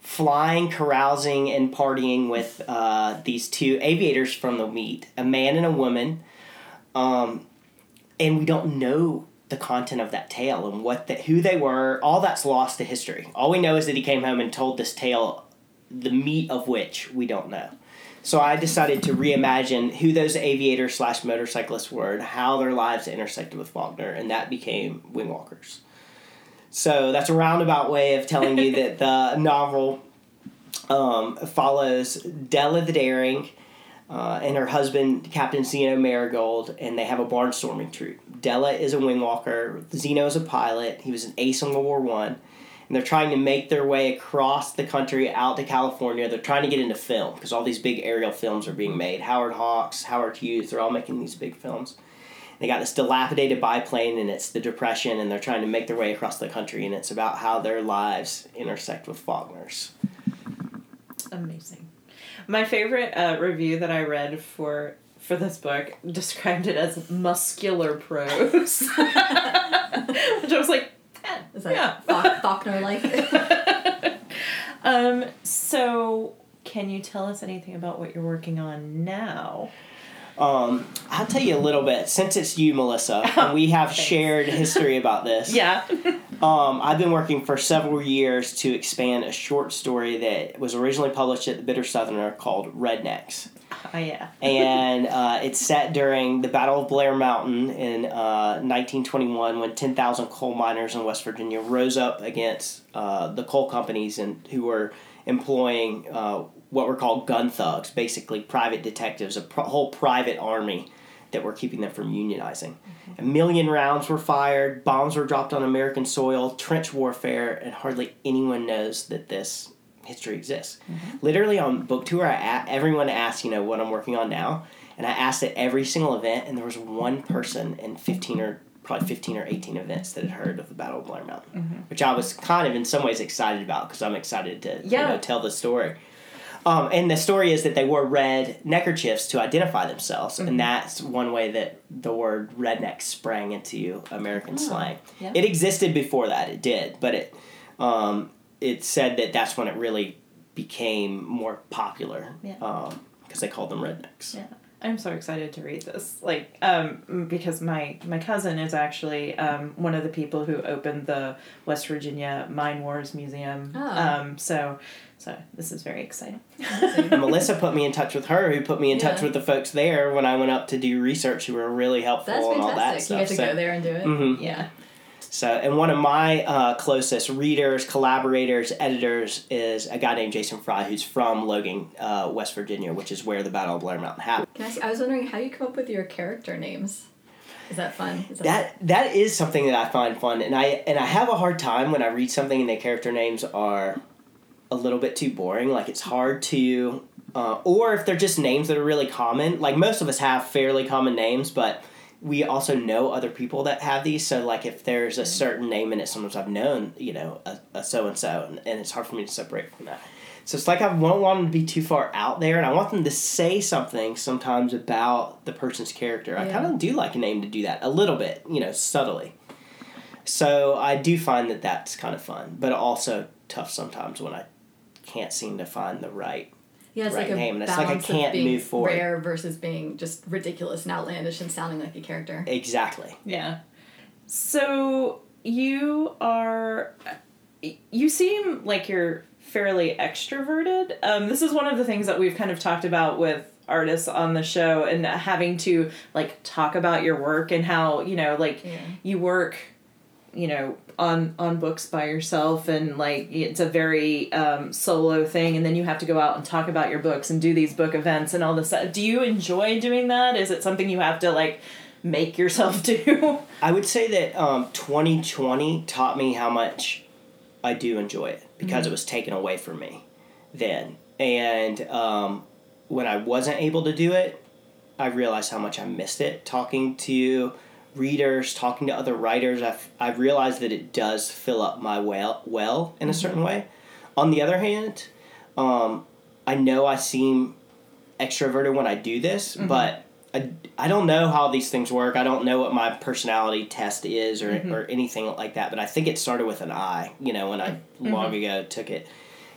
flying, carousing, and partying with uh, these two aviators from the meet, a man and a woman. Um, and we don't know the content of that tale and what the, who they were. All that's lost to history. All we know is that he came home and told this tale the meat of which we don't know. So I decided to reimagine who those aviators slash motorcyclists were and how their lives intersected with Faulkner, and that became Wingwalkers. So that's a roundabout way of telling you that the novel um, follows Della the Daring uh, and her husband, Captain Zeno Marigold, and they have a barnstorming troop. Della is a wingwalker. Zeno is a pilot. He was an ace in World War One, and they're trying to make their way across the country out to California. They're trying to get into film because all these big aerial films are being made. Howard Hawks, Howard Hughes, they're all making these big films. They got this dilapidated biplane, and it's the Depression, and they're trying to make their way across the country, and it's about how their lives intersect with Faulkner's. Amazing. My favorite uh, review that I read for for this book described it as muscular prose, which I was like, Is that yeah. Faulk- Faulkner like? um. So, can you tell us anything about what you're working on now? Um, I'll tell you a little bit since it's you, Melissa, and we have shared history about this. Yeah. Um, I've been working for several years to expand a short story that was originally published at the Bitter Southerner called Rednecks. oh yeah. and uh, it's set during the Battle of Blair Mountain in uh, 1921 when 10,000 coal miners in West Virginia rose up against uh, the coal companies and who were employing uh, what were called gun thugs, basically private detectives, a pr- whole private army that were keeping them from unionizing. A million rounds were fired, bombs were dropped on American soil, trench warfare, and hardly anyone knows that this history exists. Literally on book tour, I a- everyone asked, you know, what I'm working on now, and I asked at every single event, and there was one person in 15 or probably 15 or 18 events that had heard of the Battle of Blair Mountain, which I was kind of in some ways excited about because I'm excited to you know, tell the story. Um, and the story is that they wore red neckerchiefs to identify themselves, and that's one way that the word redneck sprang into American slang. yeah. It existed before that, it did, but it um, it said that that's when it really became more popular Yeah. because they called them rednecks. Yeah. I'm so excited to read this. Like, um, because my my cousin is actually um, one of the people who opened the West Virginia Mine Wars Museum. Oh. Um, so, so this is very exciting. And Melissa put me in touch with her, who put me in touch with the folks there when I went up to do research, who were really helpful That's and all that fantastic. You stuff. get to So- go there and do it. Mhm. Yeah. So, and one of my uh, closest readers, collaborators, editors is a guy named Jason Fry, who's from Logan, uh, West Virginia, which is where the Battle of Blair Mountain happened. Can I, see, I was wondering how you come up with your character names. Is that fun? Is That that is something that I find fun, and I and I have a hard time when I read something and the character names are a little bit too boring. Like it's hard to, uh, or if they're just names that are really common. Like most of us have fairly common names, but we also know other people that have these. So like if there's a mm-hmm. certain name in it, sometimes I've known you know a, so and so, and it's hard for me to separate from that. So it's like I won't want them to be too far out there, and I want them to say something sometimes about the person's character. I kind of do like a name to do that a little bit, you know, subtly. So I do find that that's kind of fun, but also tough sometimes when I can't seem to find the right. Yeah, it's right like a name, and it's like I can't of being move forward. rare versus being just ridiculous and outlandish and sounding like a character. Exactly. Yeah. So you are, you seem like you're fairly extroverted. Um, this is one of the things that we've kind of talked about with artists on the show and having to like talk about your work and how you know like Yeah. you work you know on on books by yourself and like it's a very um, solo thing. And then you have to go out and talk about your books and do these book events and all this stuff. Do you enjoy doing that? Is it something you have to like make yourself do? I would say that um, 2020 taught me how much I do enjoy it because it was taken away from me then. And um, when I wasn't able to do it, I realized how much I missed it. Talking to readers, talking to other writers, I've, I've realized that it does fill up my well, well in a mm-hmm. certain way. On the other hand, um, I know I seem extroverted when I do this, mm-hmm. but I, I don't know how these things work. I don't know what my personality test is or, mm-hmm. or anything like that, but I think it started with an I, you know, when I long ago took it.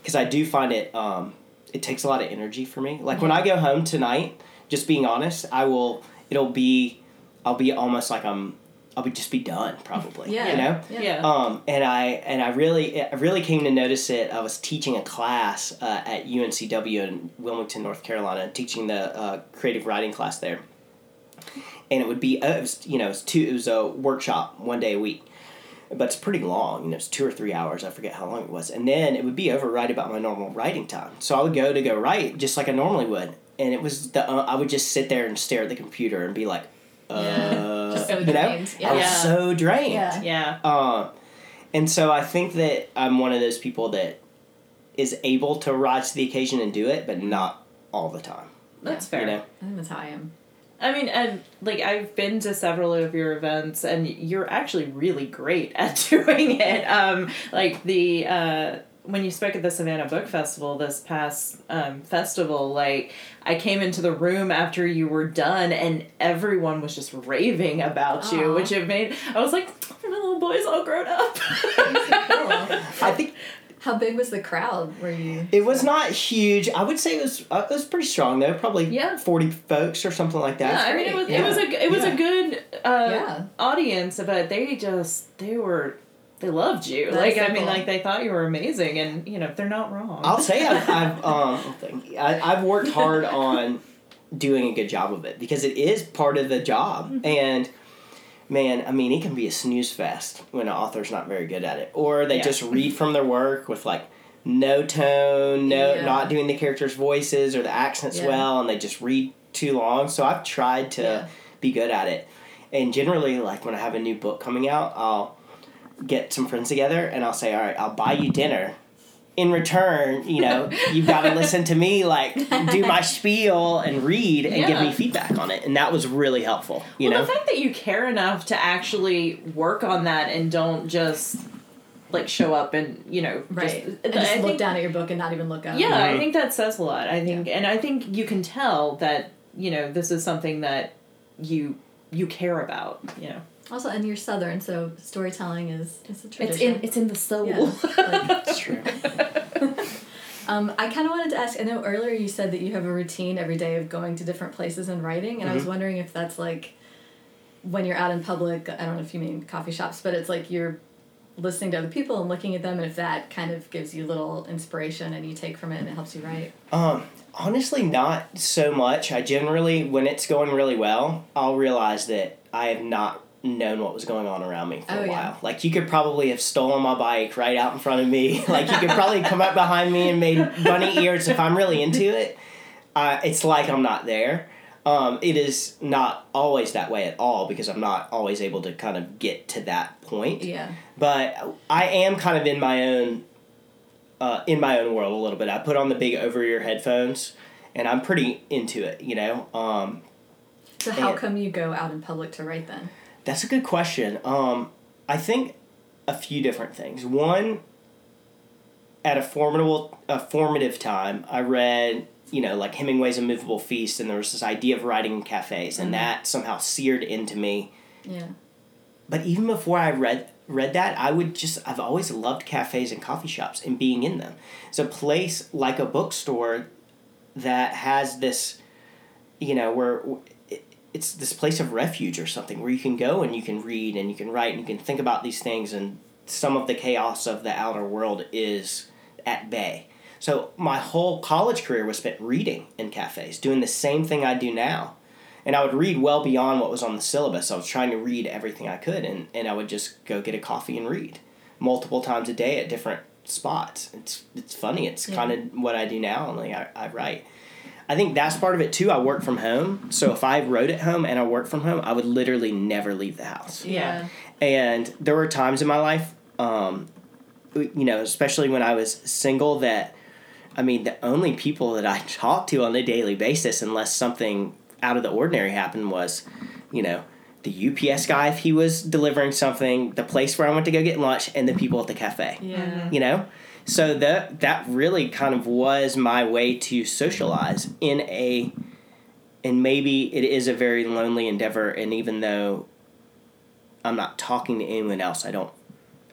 Because I do find it, um, it takes a lot of energy for me. Like when I go home tonight, just being honest, I will, it'll be, I'll be almost like I'm I would just be done probably. Yeah. You know. Yeah. Yeah. Um, and I and I really I really came to notice it. I was teaching a class uh, at UNCW in Wilmington, North Carolina, teaching the uh, creative writing class there. And it would be uh, it was you know it was two it was a workshop one day a week, but it's pretty long. You know, it's two or three hours. I forget how long it was. And then it would be over right about my normal writing time. So I would go to go write just like I normally would, and it was the uh, I would just sit there and stare at the computer and be like, uh, Yeah. Just so you know, drained. I was Yeah. so drained. Yeah. Yeah. Um, and so I think that I'm one of those people that is able to rise to the occasion and do it, but not all the time. That's Yeah. fair. You know, I think that's how I am. I mean, and like I've been to several of your events, and you're actually really great at doing it. Um, like the uh, when you spoke at the Savannah Book Festival this past um, festival, like I came into the room after you were done, and everyone was just raving about you, which it made I was like, my little boy's all grown up. I think How big was the crowd? Were you? it was not huge. I would say it was uh, it was pretty strong though. Probably Yeah. forty folks or something like that. Yeah, I mean it was great. it was a it was Yeah. a good uh, Yeah. audience, but they just they were they loved you. That's like so I mean, cool. like they thought you were amazing, and you know they're not wrong. I'll say I've, I've um. I, I've worked hard on doing a good job of it because it is part of the job and man i mean it can be a snooze fest when an author's not very good at it or they Yeah. just read from their work with like no tone no Yeah. not doing the characters voices or the accents Yeah. well and they just read too long so i've tried to Yeah. be good at it and generally like when i have a new book coming out i'll get some friends together and i'll say all right i'll buy you dinner in return, you know, you've got to listen to me like do my spiel and read and give me feedback on it, and that was really helpful. You well, know, the fact that you care enough to actually work on that and don't just like show up and you know Right. Just, and just I look think- down at your book and not even look up. Yeah, I Mhm. think that says a lot. I think, and I think you can tell that you know this is something that you you care about. You know, Also, and you're Southern, so storytelling is is a it's tradition. in it's in the soul. Yeah. Like, it's true. Um, I kind of wanted to ask. I know earlier you said that you have a routine every day of going to different places and writing, and I was Mhm. wondering if that's like when you're out in public. I don't know if you mean coffee shops, but it's like you're listening to other people and looking at them, and if that kind of gives you little inspiration and you take from it and it helps you write. Um, honestly, not so much. I generally, when it's going really well, I'll realize that I have not known what was going on around me for Oh, a yeah. while. Like you could probably have stolen my bike right out in front of me. like you could probably come up behind me and made bunny ears if I'm really into it. Uh, it's like I'm not there. Um, it is not always that way at all because I'm not always able to kind of get to that point Yeah. but I am kind of in my own uh, in my own world a little bit. I put on the big over ear headphones, and I'm pretty into it. You know, um, So how come you go out in public to write then? That's a good question. Um, I think a few different things. One, at a formidable, a formative time, I read you know like Hemingway's A Movable Feast, and there was this idea of writing in cafes, and Mhm. that somehow seared into me. Yeah. but even before I read read that, I would just I've always loved cafes and coffee shops and being in them. It's a place like a bookstore that has this, you know, where it's this place of refuge or something where you can go and you can read and you can write and you can think about these things and some of the chaos of the outer world is at bay. So my whole college career was spent reading in cafes, doing the same thing I do now and I would read well beyond what was on the syllabus. I was trying to read everything I could, and, and I would just go get a coffee and read multiple times a day at different spots. It's it's funny. It's Yeah. kind of what I do now, and like I, I write. I think that's part of it too. I work from home, so if I wrote at home and I work from home, I would literally never leave the house. Yeah. And there were times in my life, um, you know, especially when I was single, that I mean, the only people that I talked to on a daily basis, unless something out of the ordinary happened, was, you know, the UPS guy if he was delivering something, the place where I went to go get lunch, and the people at the cafe. Yeah. You know, so that that really kind of was my way to socialize in a, and maybe it is a very lonely endeavor, and even though I'm not talking to anyone else, I don't.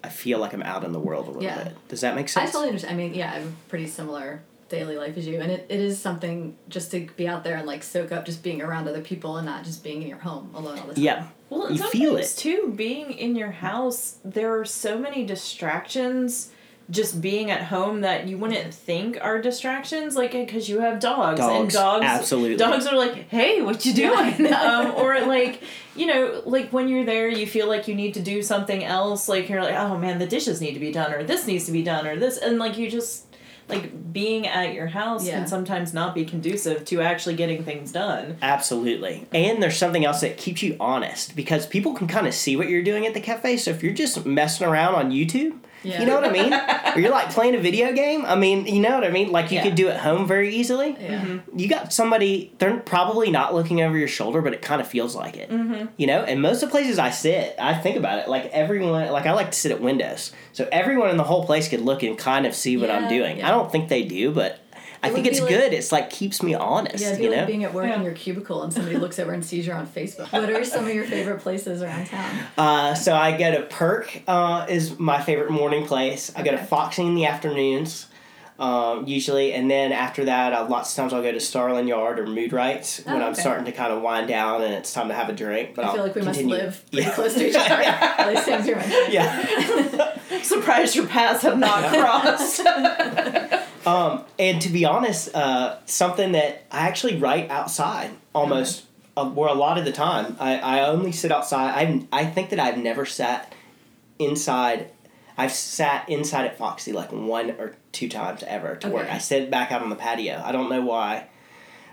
I feel like I'm out in the world a little Yeah. bit. Does that make sense? I totally understand. I mean, yeah, i'm pretty similar daily life as you, and it, it is something just to be out there and like soak up just being around other people and not just being in your home alone all the time. Yeah. Well, and You feel sometimes, it. too. Being in your house, there are so many distractions. Just being at home that you wouldn't think are distractions, like because you have dogs, and Dogs, dogs, absolutely. dogs are like, "Hey, what you doing?" um, or like, you know, like when you're there, you feel like you need to do something else. Like you're like, "Oh man, the dishes need to be done," or "This needs to be done," or this, and like you just like being at your house Yeah. can sometimes not be conducive to actually getting things done. Absolutely. And there's something else that keeps you honest because people can kind of see what you're doing at the cafe. So if you're just messing around on YouTube, Yeah. you know what I mean? or you're like playing a video game, I mean, you know what I mean? Like you Yeah. could do at home very easily. Yeah. You got somebody, they're probably not looking over your shoulder, but it kind of feels like it. Mm-hmm. You know? And most of the places I sit, I think about it, like everyone, like I like to sit at windows. So everyone in the whole place could look and kind of see what I'm doing. yeah. I don't think they do, but. I It think it's like- good. It's like keeps me honest, Yeah, it'd be you like know. being at work in your cubicle and somebody looks over and sees you're on Facebook. What are some of your favorite places around town? Uh, so I go to Perk uh, is my favorite morning place. I go to Okay. Foxing in the afternoons, um, usually, and then after that, uh, lots of times I'll go to Starland Yard or Mood Rights when Oh, I'm starting to kind of wind down and it's time to have a drink. But I will feel like we continue. must live pretty Yeah. close to each other. At least things you're mentioning. yeah. Surprised your paths have not crossed. Um, and to be honest, uh, something that I actually write outside almost, uh, where a lot of the time I, I only sit outside. I I think that I've never sat inside. I've sat inside at Foxy like one or two times ever to work. I sit back out on the patio. I don't know why,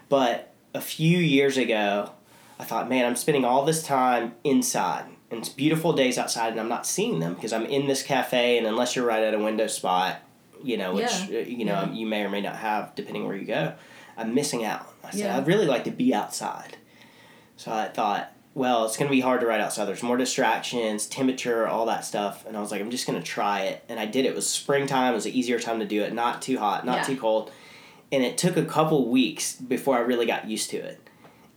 but a few years ago, I thought, man, I'm spending all this time inside. And it's beautiful days outside, and I'm not seeing them because I'm in this cafe, and unless you're right at a window spot, you know, which Yeah. uh, you know Yeah. you may or may not have depending where you go. I'm missing out. I said Yeah. I'd really like to be outside. So I thought, well, it's gonna be hard to ride outside. There's more distractions, temperature, all that stuff. And I was like, I'm just gonna try it. And I did. It was springtime. It was an easier time to do it. Not too hot, not too cold. And it took a couple weeks before I really got used to it.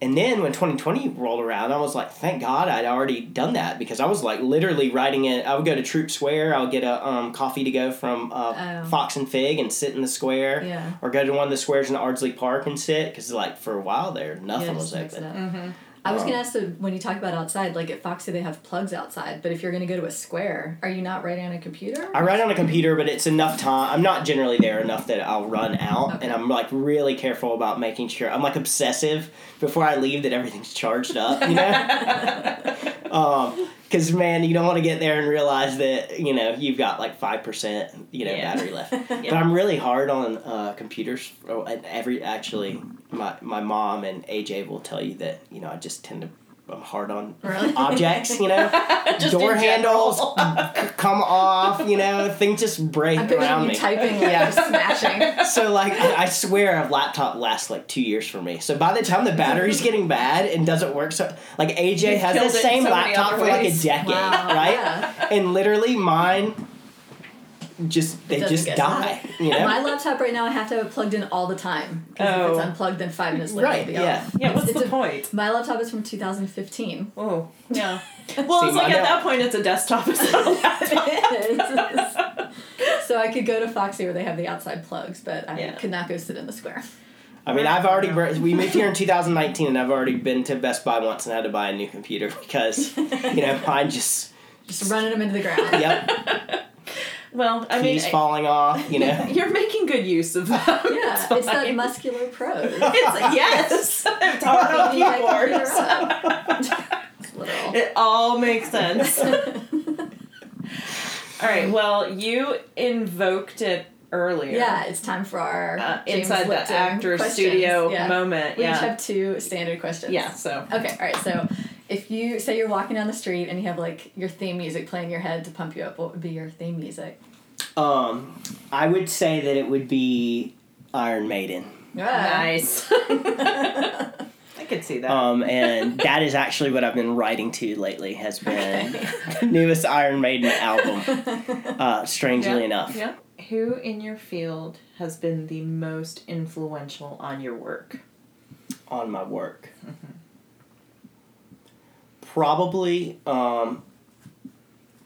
And then when 2020 rolled around, I was like, thank God I'd already done that because I was like literally writing it. I would go to Troup Square. I would get a um, coffee to go from uh, Oh. Fox and Fig and sit in the square. Yeah. Or go to one of the squares in Ardsley Park and sit because like for a while there, nothing Yeah, was just mix it open. up. I was Um, gonna ask so when you talk about outside, like at Foxy they have plugs outside, but if you're gonna go to a square, are you not writing on a computer? I write on a computer, but it's enough time. I'm not generally there enough that I'll run out, Okay. and I'm like really careful about making sure. I'm like obsessive before I leave that everything's charged up. You know, because man, you don't want to get there and realize that you know you've got like five percent you know Yeah. battery left. But I'm really hard on uh, computers. Oh, every actually, my my mom and AJ will tell you that you know I just tend to. I'm hard on Really? objects, you know. Door handles come off, you know. Things just break I'm around you me. typing like Yeah. just smashing. So like, I I swear a laptop lasts like two years for me. So by the time the battery's getting bad and doesn't work, so like AJ You've has the killed it in same so laptop for like a decade, Wow, right? yeah. And literally mine, just they just die. You know. My laptop right now I have to have it plugged in all the time because if Oh. it's unplugged, then five minutes later Right, it'll be yeah. off. Yeah, what's It's the a- point? My laptop is from 2015. Oh, yeah. Well, See, it's like at that point, it's a desktop. It's not a laptop. so I could go to Foxy where they have the outside plugs, but I Yeah. could not go sit in the square. I mean, I've already we moved here in 2019, and I've already been to Best Buy once and had to buy a new computer because you know mine just Just running them into the ground. yep Well, I mean, keys falling off. You know. you're making good use of them. Yeah, it's that muscular prose. It's, yes, it's hard on Picking keyboards. It's. It all makes sense. all right. Well, you invoked it earlier. Yeah, it's time for our Uh, James inside the actor questions. studio Yeah. moment. We each have two standard questions. yeah. So. Okay, all right. So, if you say you're walking down the street and you have like your theme music playing in your head to pump you up, what would be your theme music? Um, I would say that it would be Iron Maiden. Nice. I could see that. Um, and that is actually what I've been writing to lately. Has been the newest Iron Maiden album. Uh, strangely Yeah, enough, Yeah. Who in your field has been the most influential on your work? on my work, probably, um,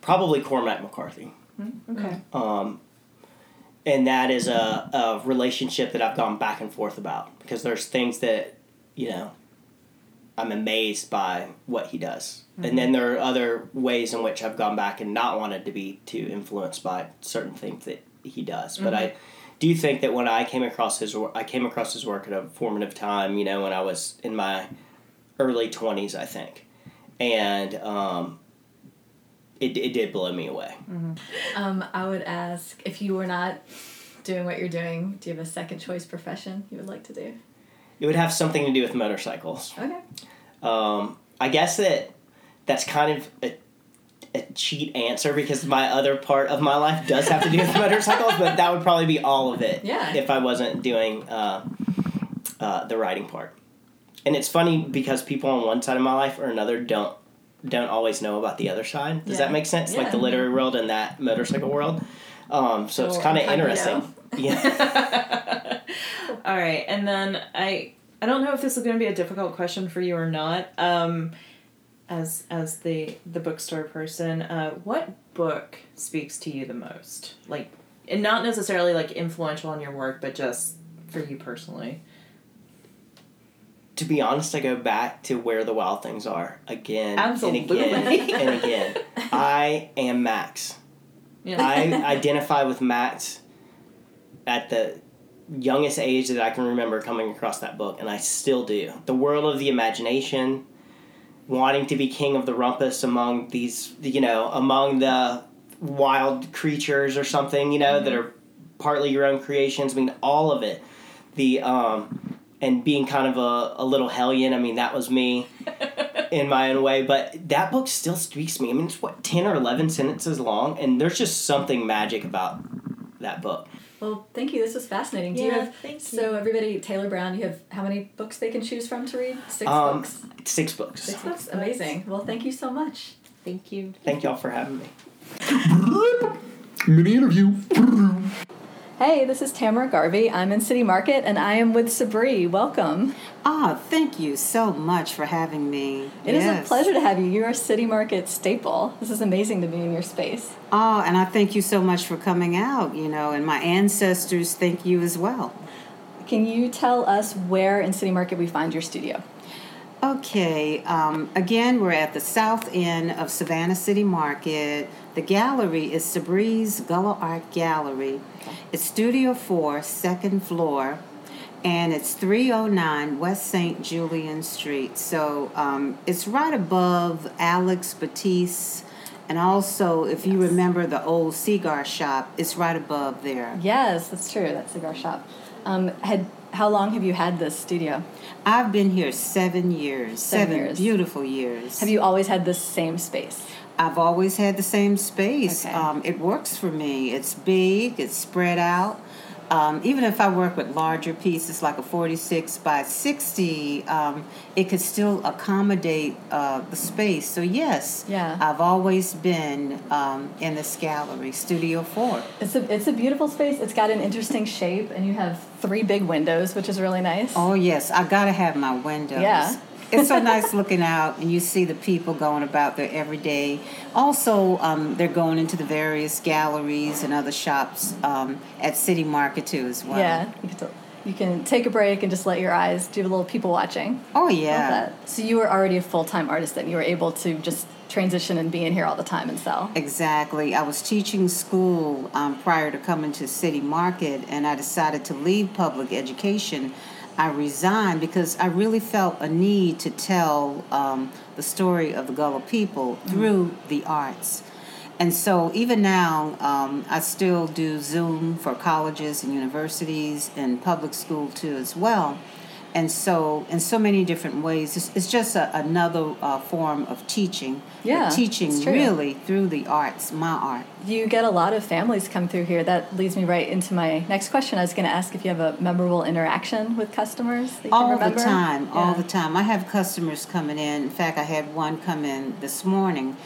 probably Cormac McCarthy. Okay. Um, and that is a, a relationship that I've gone back and forth about because there's things that you know I'm amazed by what he does, and then there are other ways in which I've gone back and not wanted to be too influenced by certain things that he does. But I do think that when I came across his work, I came across his work at a formative time. You know, when I was in my early twenties, I think, and um, it it did blow me away. Um, I would ask if you were not doing what you're doing, do you have a second choice profession you would like to do? It would have something to do with motorcycles. Okay. Um, I guess that that's kind of a, a cheat answer because my other part of my life does have to do with motorcycles, but that would probably be all of it Yeah. if I wasn't doing uh, uh, the riding part. And it's funny because people on one side of my life or another don't don't always know about the other side. Does Yeah. that make sense? Like the literary world and that motorcycle world. Um, so it's kind of interesting. Yeah. All right, and then I I don't know if this is going to be a difficult question for you or not. Um, as as the the bookstore person, uh, what book speaks to you the most? Like, and not necessarily like influential in your work, but just for you personally. To be honest, I go back to where the wild things are again Absolutely. and again and again. I am Max. Yeah. I identify with Max at the youngest age that I can remember coming across that book, and I still do. The world of the imagination, wanting to be king of the rumpus among these, you know, among the wild creatures or something, you know, that are partly your own creations. I mean, all of it. The um, and being kind of a, a little hellion. I mean, that was me in my own way. But that book still speaks to me. I mean, it's what ten or eleven sentences long, and there's just something magic about that book. Well, thank you. This was fascinating. Do you Yeah, have thank so everybody Taylor Brown? You have how many books they can choose from to read? Six Um, books. Six books. Six books. Amazing. Well, thank you so much. Thank you. Thank y'all for having me. Mini interview. Hey, this is Tamara Garvey. I'm in City Market and I am with Sabri. Welcome. Ah, thank you so much for having me. It is Yes. a pleasure to have you. You're a City Market staple. This is amazing to be in your space. Oh, and I thank you so much for coming out, you know, and my ancestors thank you as well. Can you tell us where in City Market we find your studio? Okay, um, again, we're at the south end of Savannah City Market. The gallery is Sabri's Gullah Art Gallery. It's Studio 4, second floor, and it's 309 West St. Julian Street. So um, it's right above Alex Batiste, and also, if you remember the old cigar shop, it's right above there. Yes, that's true. That cigar shop. Um, had how long have you had this studio? I've been here seven years, Seven seven, years. beautiful years. Have you always had this same space? I've always had the same space. Okay. Um, it works for me. It's big, it's spread out. Um, even if I work with larger pieces like a 46 by 60, um, it could still accommodate uh, the space. So, yes, Yeah. I've always been um, in this gallery, Studio 4. It's a it's a beautiful space. It's got an interesting shape, and you have three big windows, which is really nice. Oh, yes, I gotta have my windows. Yeah. It's so nice looking out, and you see the people going about their everyday. Also, um, they're going into the various galleries and other shops um, at City Market too, as well. Yeah, you can, t- you can take a break and just let your eyes do a little people watching. Oh yeah. So you were already a full time artist, then you were able to just transition and be in here all the time and sell. Exactly. I was teaching school um, prior to coming to City Market, and I decided to leave public education. I resigned because I really felt a need to tell um, the story of the Gullah people through the arts. And so, even now, um, I still do Zoom for colleges and universities and public school too, as well. And so, in so many different ways, it's, it's just a, another uh, form of teaching. Yeah, teaching really through the arts, my art. You get a lot of families come through here. That leads me right into my next question. I was going to ask if you have a memorable interaction with customers that you can all the time, all the time. I have customers coming in. In fact, I had one come in this morning,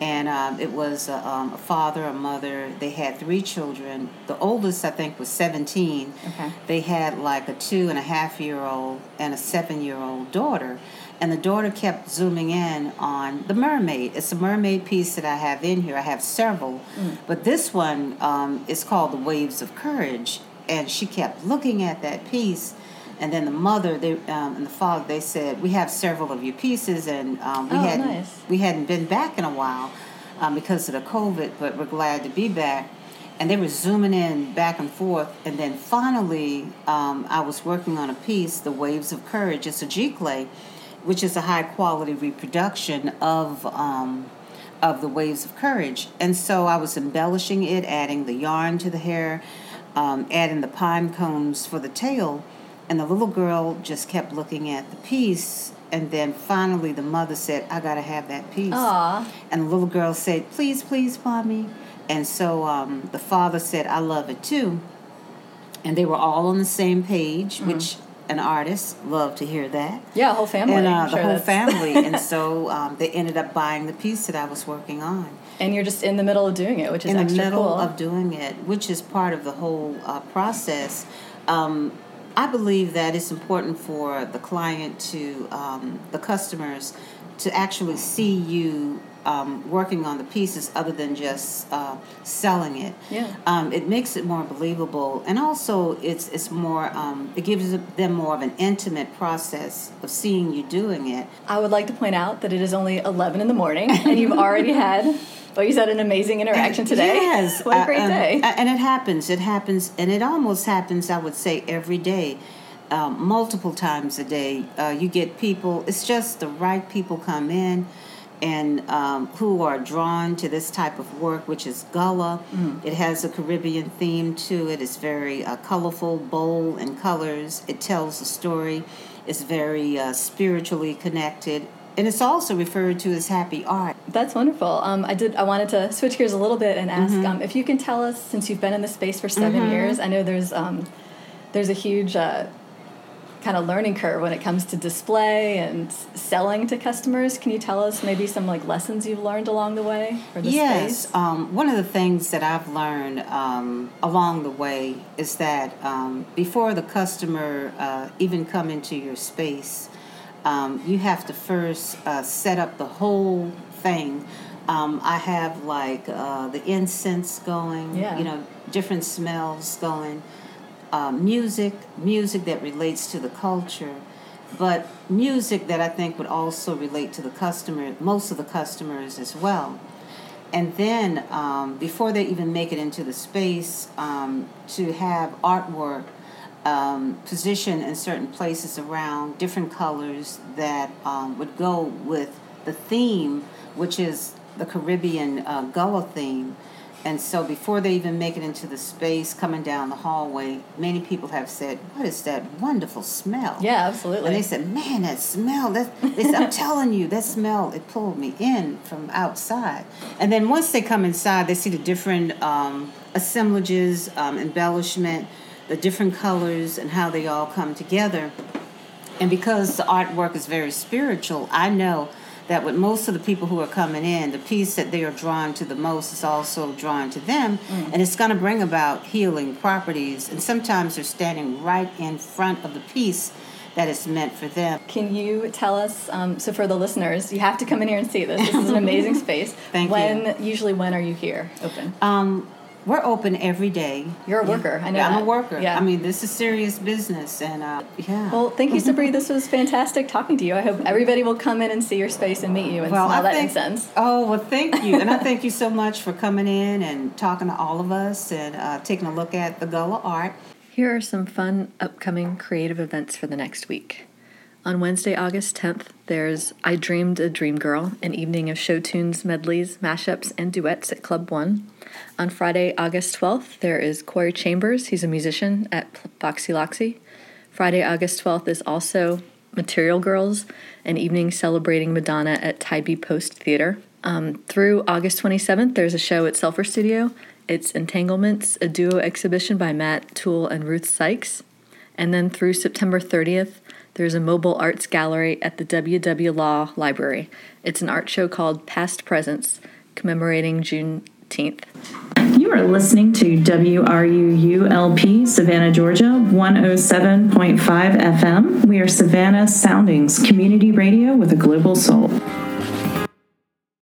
and um, it was a, um, a father, a mother. They had three children. The oldest, I think, was 17. Okay. They had like a two and a half year old and a seven year old daughter. And the daughter kept zooming in on the mermaid. It's a mermaid piece that I have in here. I have several, but this one um, is called The Waves of Courage. And she kept looking at that piece. And then the mother, they um, and the father, they said, "We have several of your pieces, and um, we Oh, hadn't nice. we hadn't been back in a while um, because of the COVID, but we're glad to be back." And they were zooming in back and forth, and then finally, um, I was working on a piece, "The Waves of Courage." It's a giclée, which is a high quality reproduction of um, of the Waves of Courage, and so I was embellishing it, adding the yarn to the hair, um, adding the pine cones for the tail, and the little girl just kept looking at the piece. And then finally, the mother said, "I gotta have that piece." Aw. And the little girl said, "Please, please, mommy." And so um, the father said, "I love it too." And they were all on the same page, which an artist love to hear that. Yeah, whole family. And uh, the sure whole that's- family, and so um, they ended up buying the piece that I was working on And you're just in the middle of doing it, which is in the middle cool. of doing it, which is part of the whole uh, process. Um, I believe that it's important for the client to, um, the customers, to actually see you um, working on the pieces other than just uh, selling it. Yeah. Um, it makes it more believable, and also it's it's more. Um, it gives them more of an intimate process of seeing you doing it. I would like to point out that it is only 11 in the morning, and you've already had, well, you said an amazing interaction today. Yes, what a great uh, day. and it happens. It happens, and it almost happens. I would say every day, um, multiple times a day. Uh, you get people. It's just the right people come in, and um, who are drawn to this type of work, which is Gullah. Mm. It has a Caribbean theme to it. It's very uh, colorful, bold in colors. It tells a story. It's very uh, spiritually connected. And it's also referred to as happy art. That's wonderful. Um, I did. I wanted to switch gears a little bit and ask Mm-hmm. um, if you can tell us, since you've been in the space for 7 years. I know there's um, there's a huge uh, kind of learning curve when it comes to display and selling to customers. Can you tell us maybe some like lessons you've learned along the way yes, space? um, one of the things that I've learned um, along the way is that um, before the customer uh, even come into your space, um, you have to first uh, set up the whole thing. Um, I have like uh, the incense going, Yeah. you know, different smells going, uh, music, music that relates to the culture, but music that I think would also relate to the customer, most of the customers as well. And then, um, before they even make it into the space, um, to have artwork um, positioned in certain places around different colors that um, would go with the theme, which is the Caribbean uh, Gullah theme. And so, before they even make it into the space, coming down the hallway, many people have said, "What is that wonderful smell?" Yeah, absolutely. And they said, "Man, that smell! That they said, I'm telling you, that smell it pulled me in from outside." And then once they come inside, they see the different um, assemblages, um, embellishment, the different colors, and how they all come together. And because the artwork is very spiritual, I know that with most of the people who are coming in, the piece that they are drawn to the most is also drawn to them, and it's going to bring about healing properties. And sometimes they're standing right in front of the piece that is meant for them. Can you tell us? Um, so for the listeners, you have to come in here and see this. This is an amazing space. Thank when, you. Usually, when are you here? Open. Um, we're open every day. You're a worker. I know. Yeah, I'm that. a worker. Yeah. I mean, this is serious business, and uh, yeah. Well, thank you, Sabri. This was fantastic talking to you. I hope everybody will come in and see your space and meet you and smell I that think- incense. Oh well, thank you, and I thank you so much for coming in and talking to all of us and uh, taking a look at the Gullah art. Here are some fun upcoming creative events for the next week. On Wednesday, August 10th, there's I Dreamed a Dream Girl, an evening of show tunes, medleys, mashups, and duets at Club One. On Friday, August 12th, there is Corey Chambers. He's a musician at Foxy Loxy. Friday, August 12th is also Material Girls, an evening celebrating Madonna at Tybee Post Theater. Um, through August 27th, there's a show at Sulphur Studio. It's Entanglements, a duo exhibition by Matt Toole and Ruth Sykes. And then through September 30th, there's a mobile arts gallery at the WW Law Library. It's an art show called Past Presents, commemorating Juneteenth 15th. You are listening to WRUULP, Savannah, Georgia, 107.5 FM. We are Savannah Soundings, community radio with a global soul.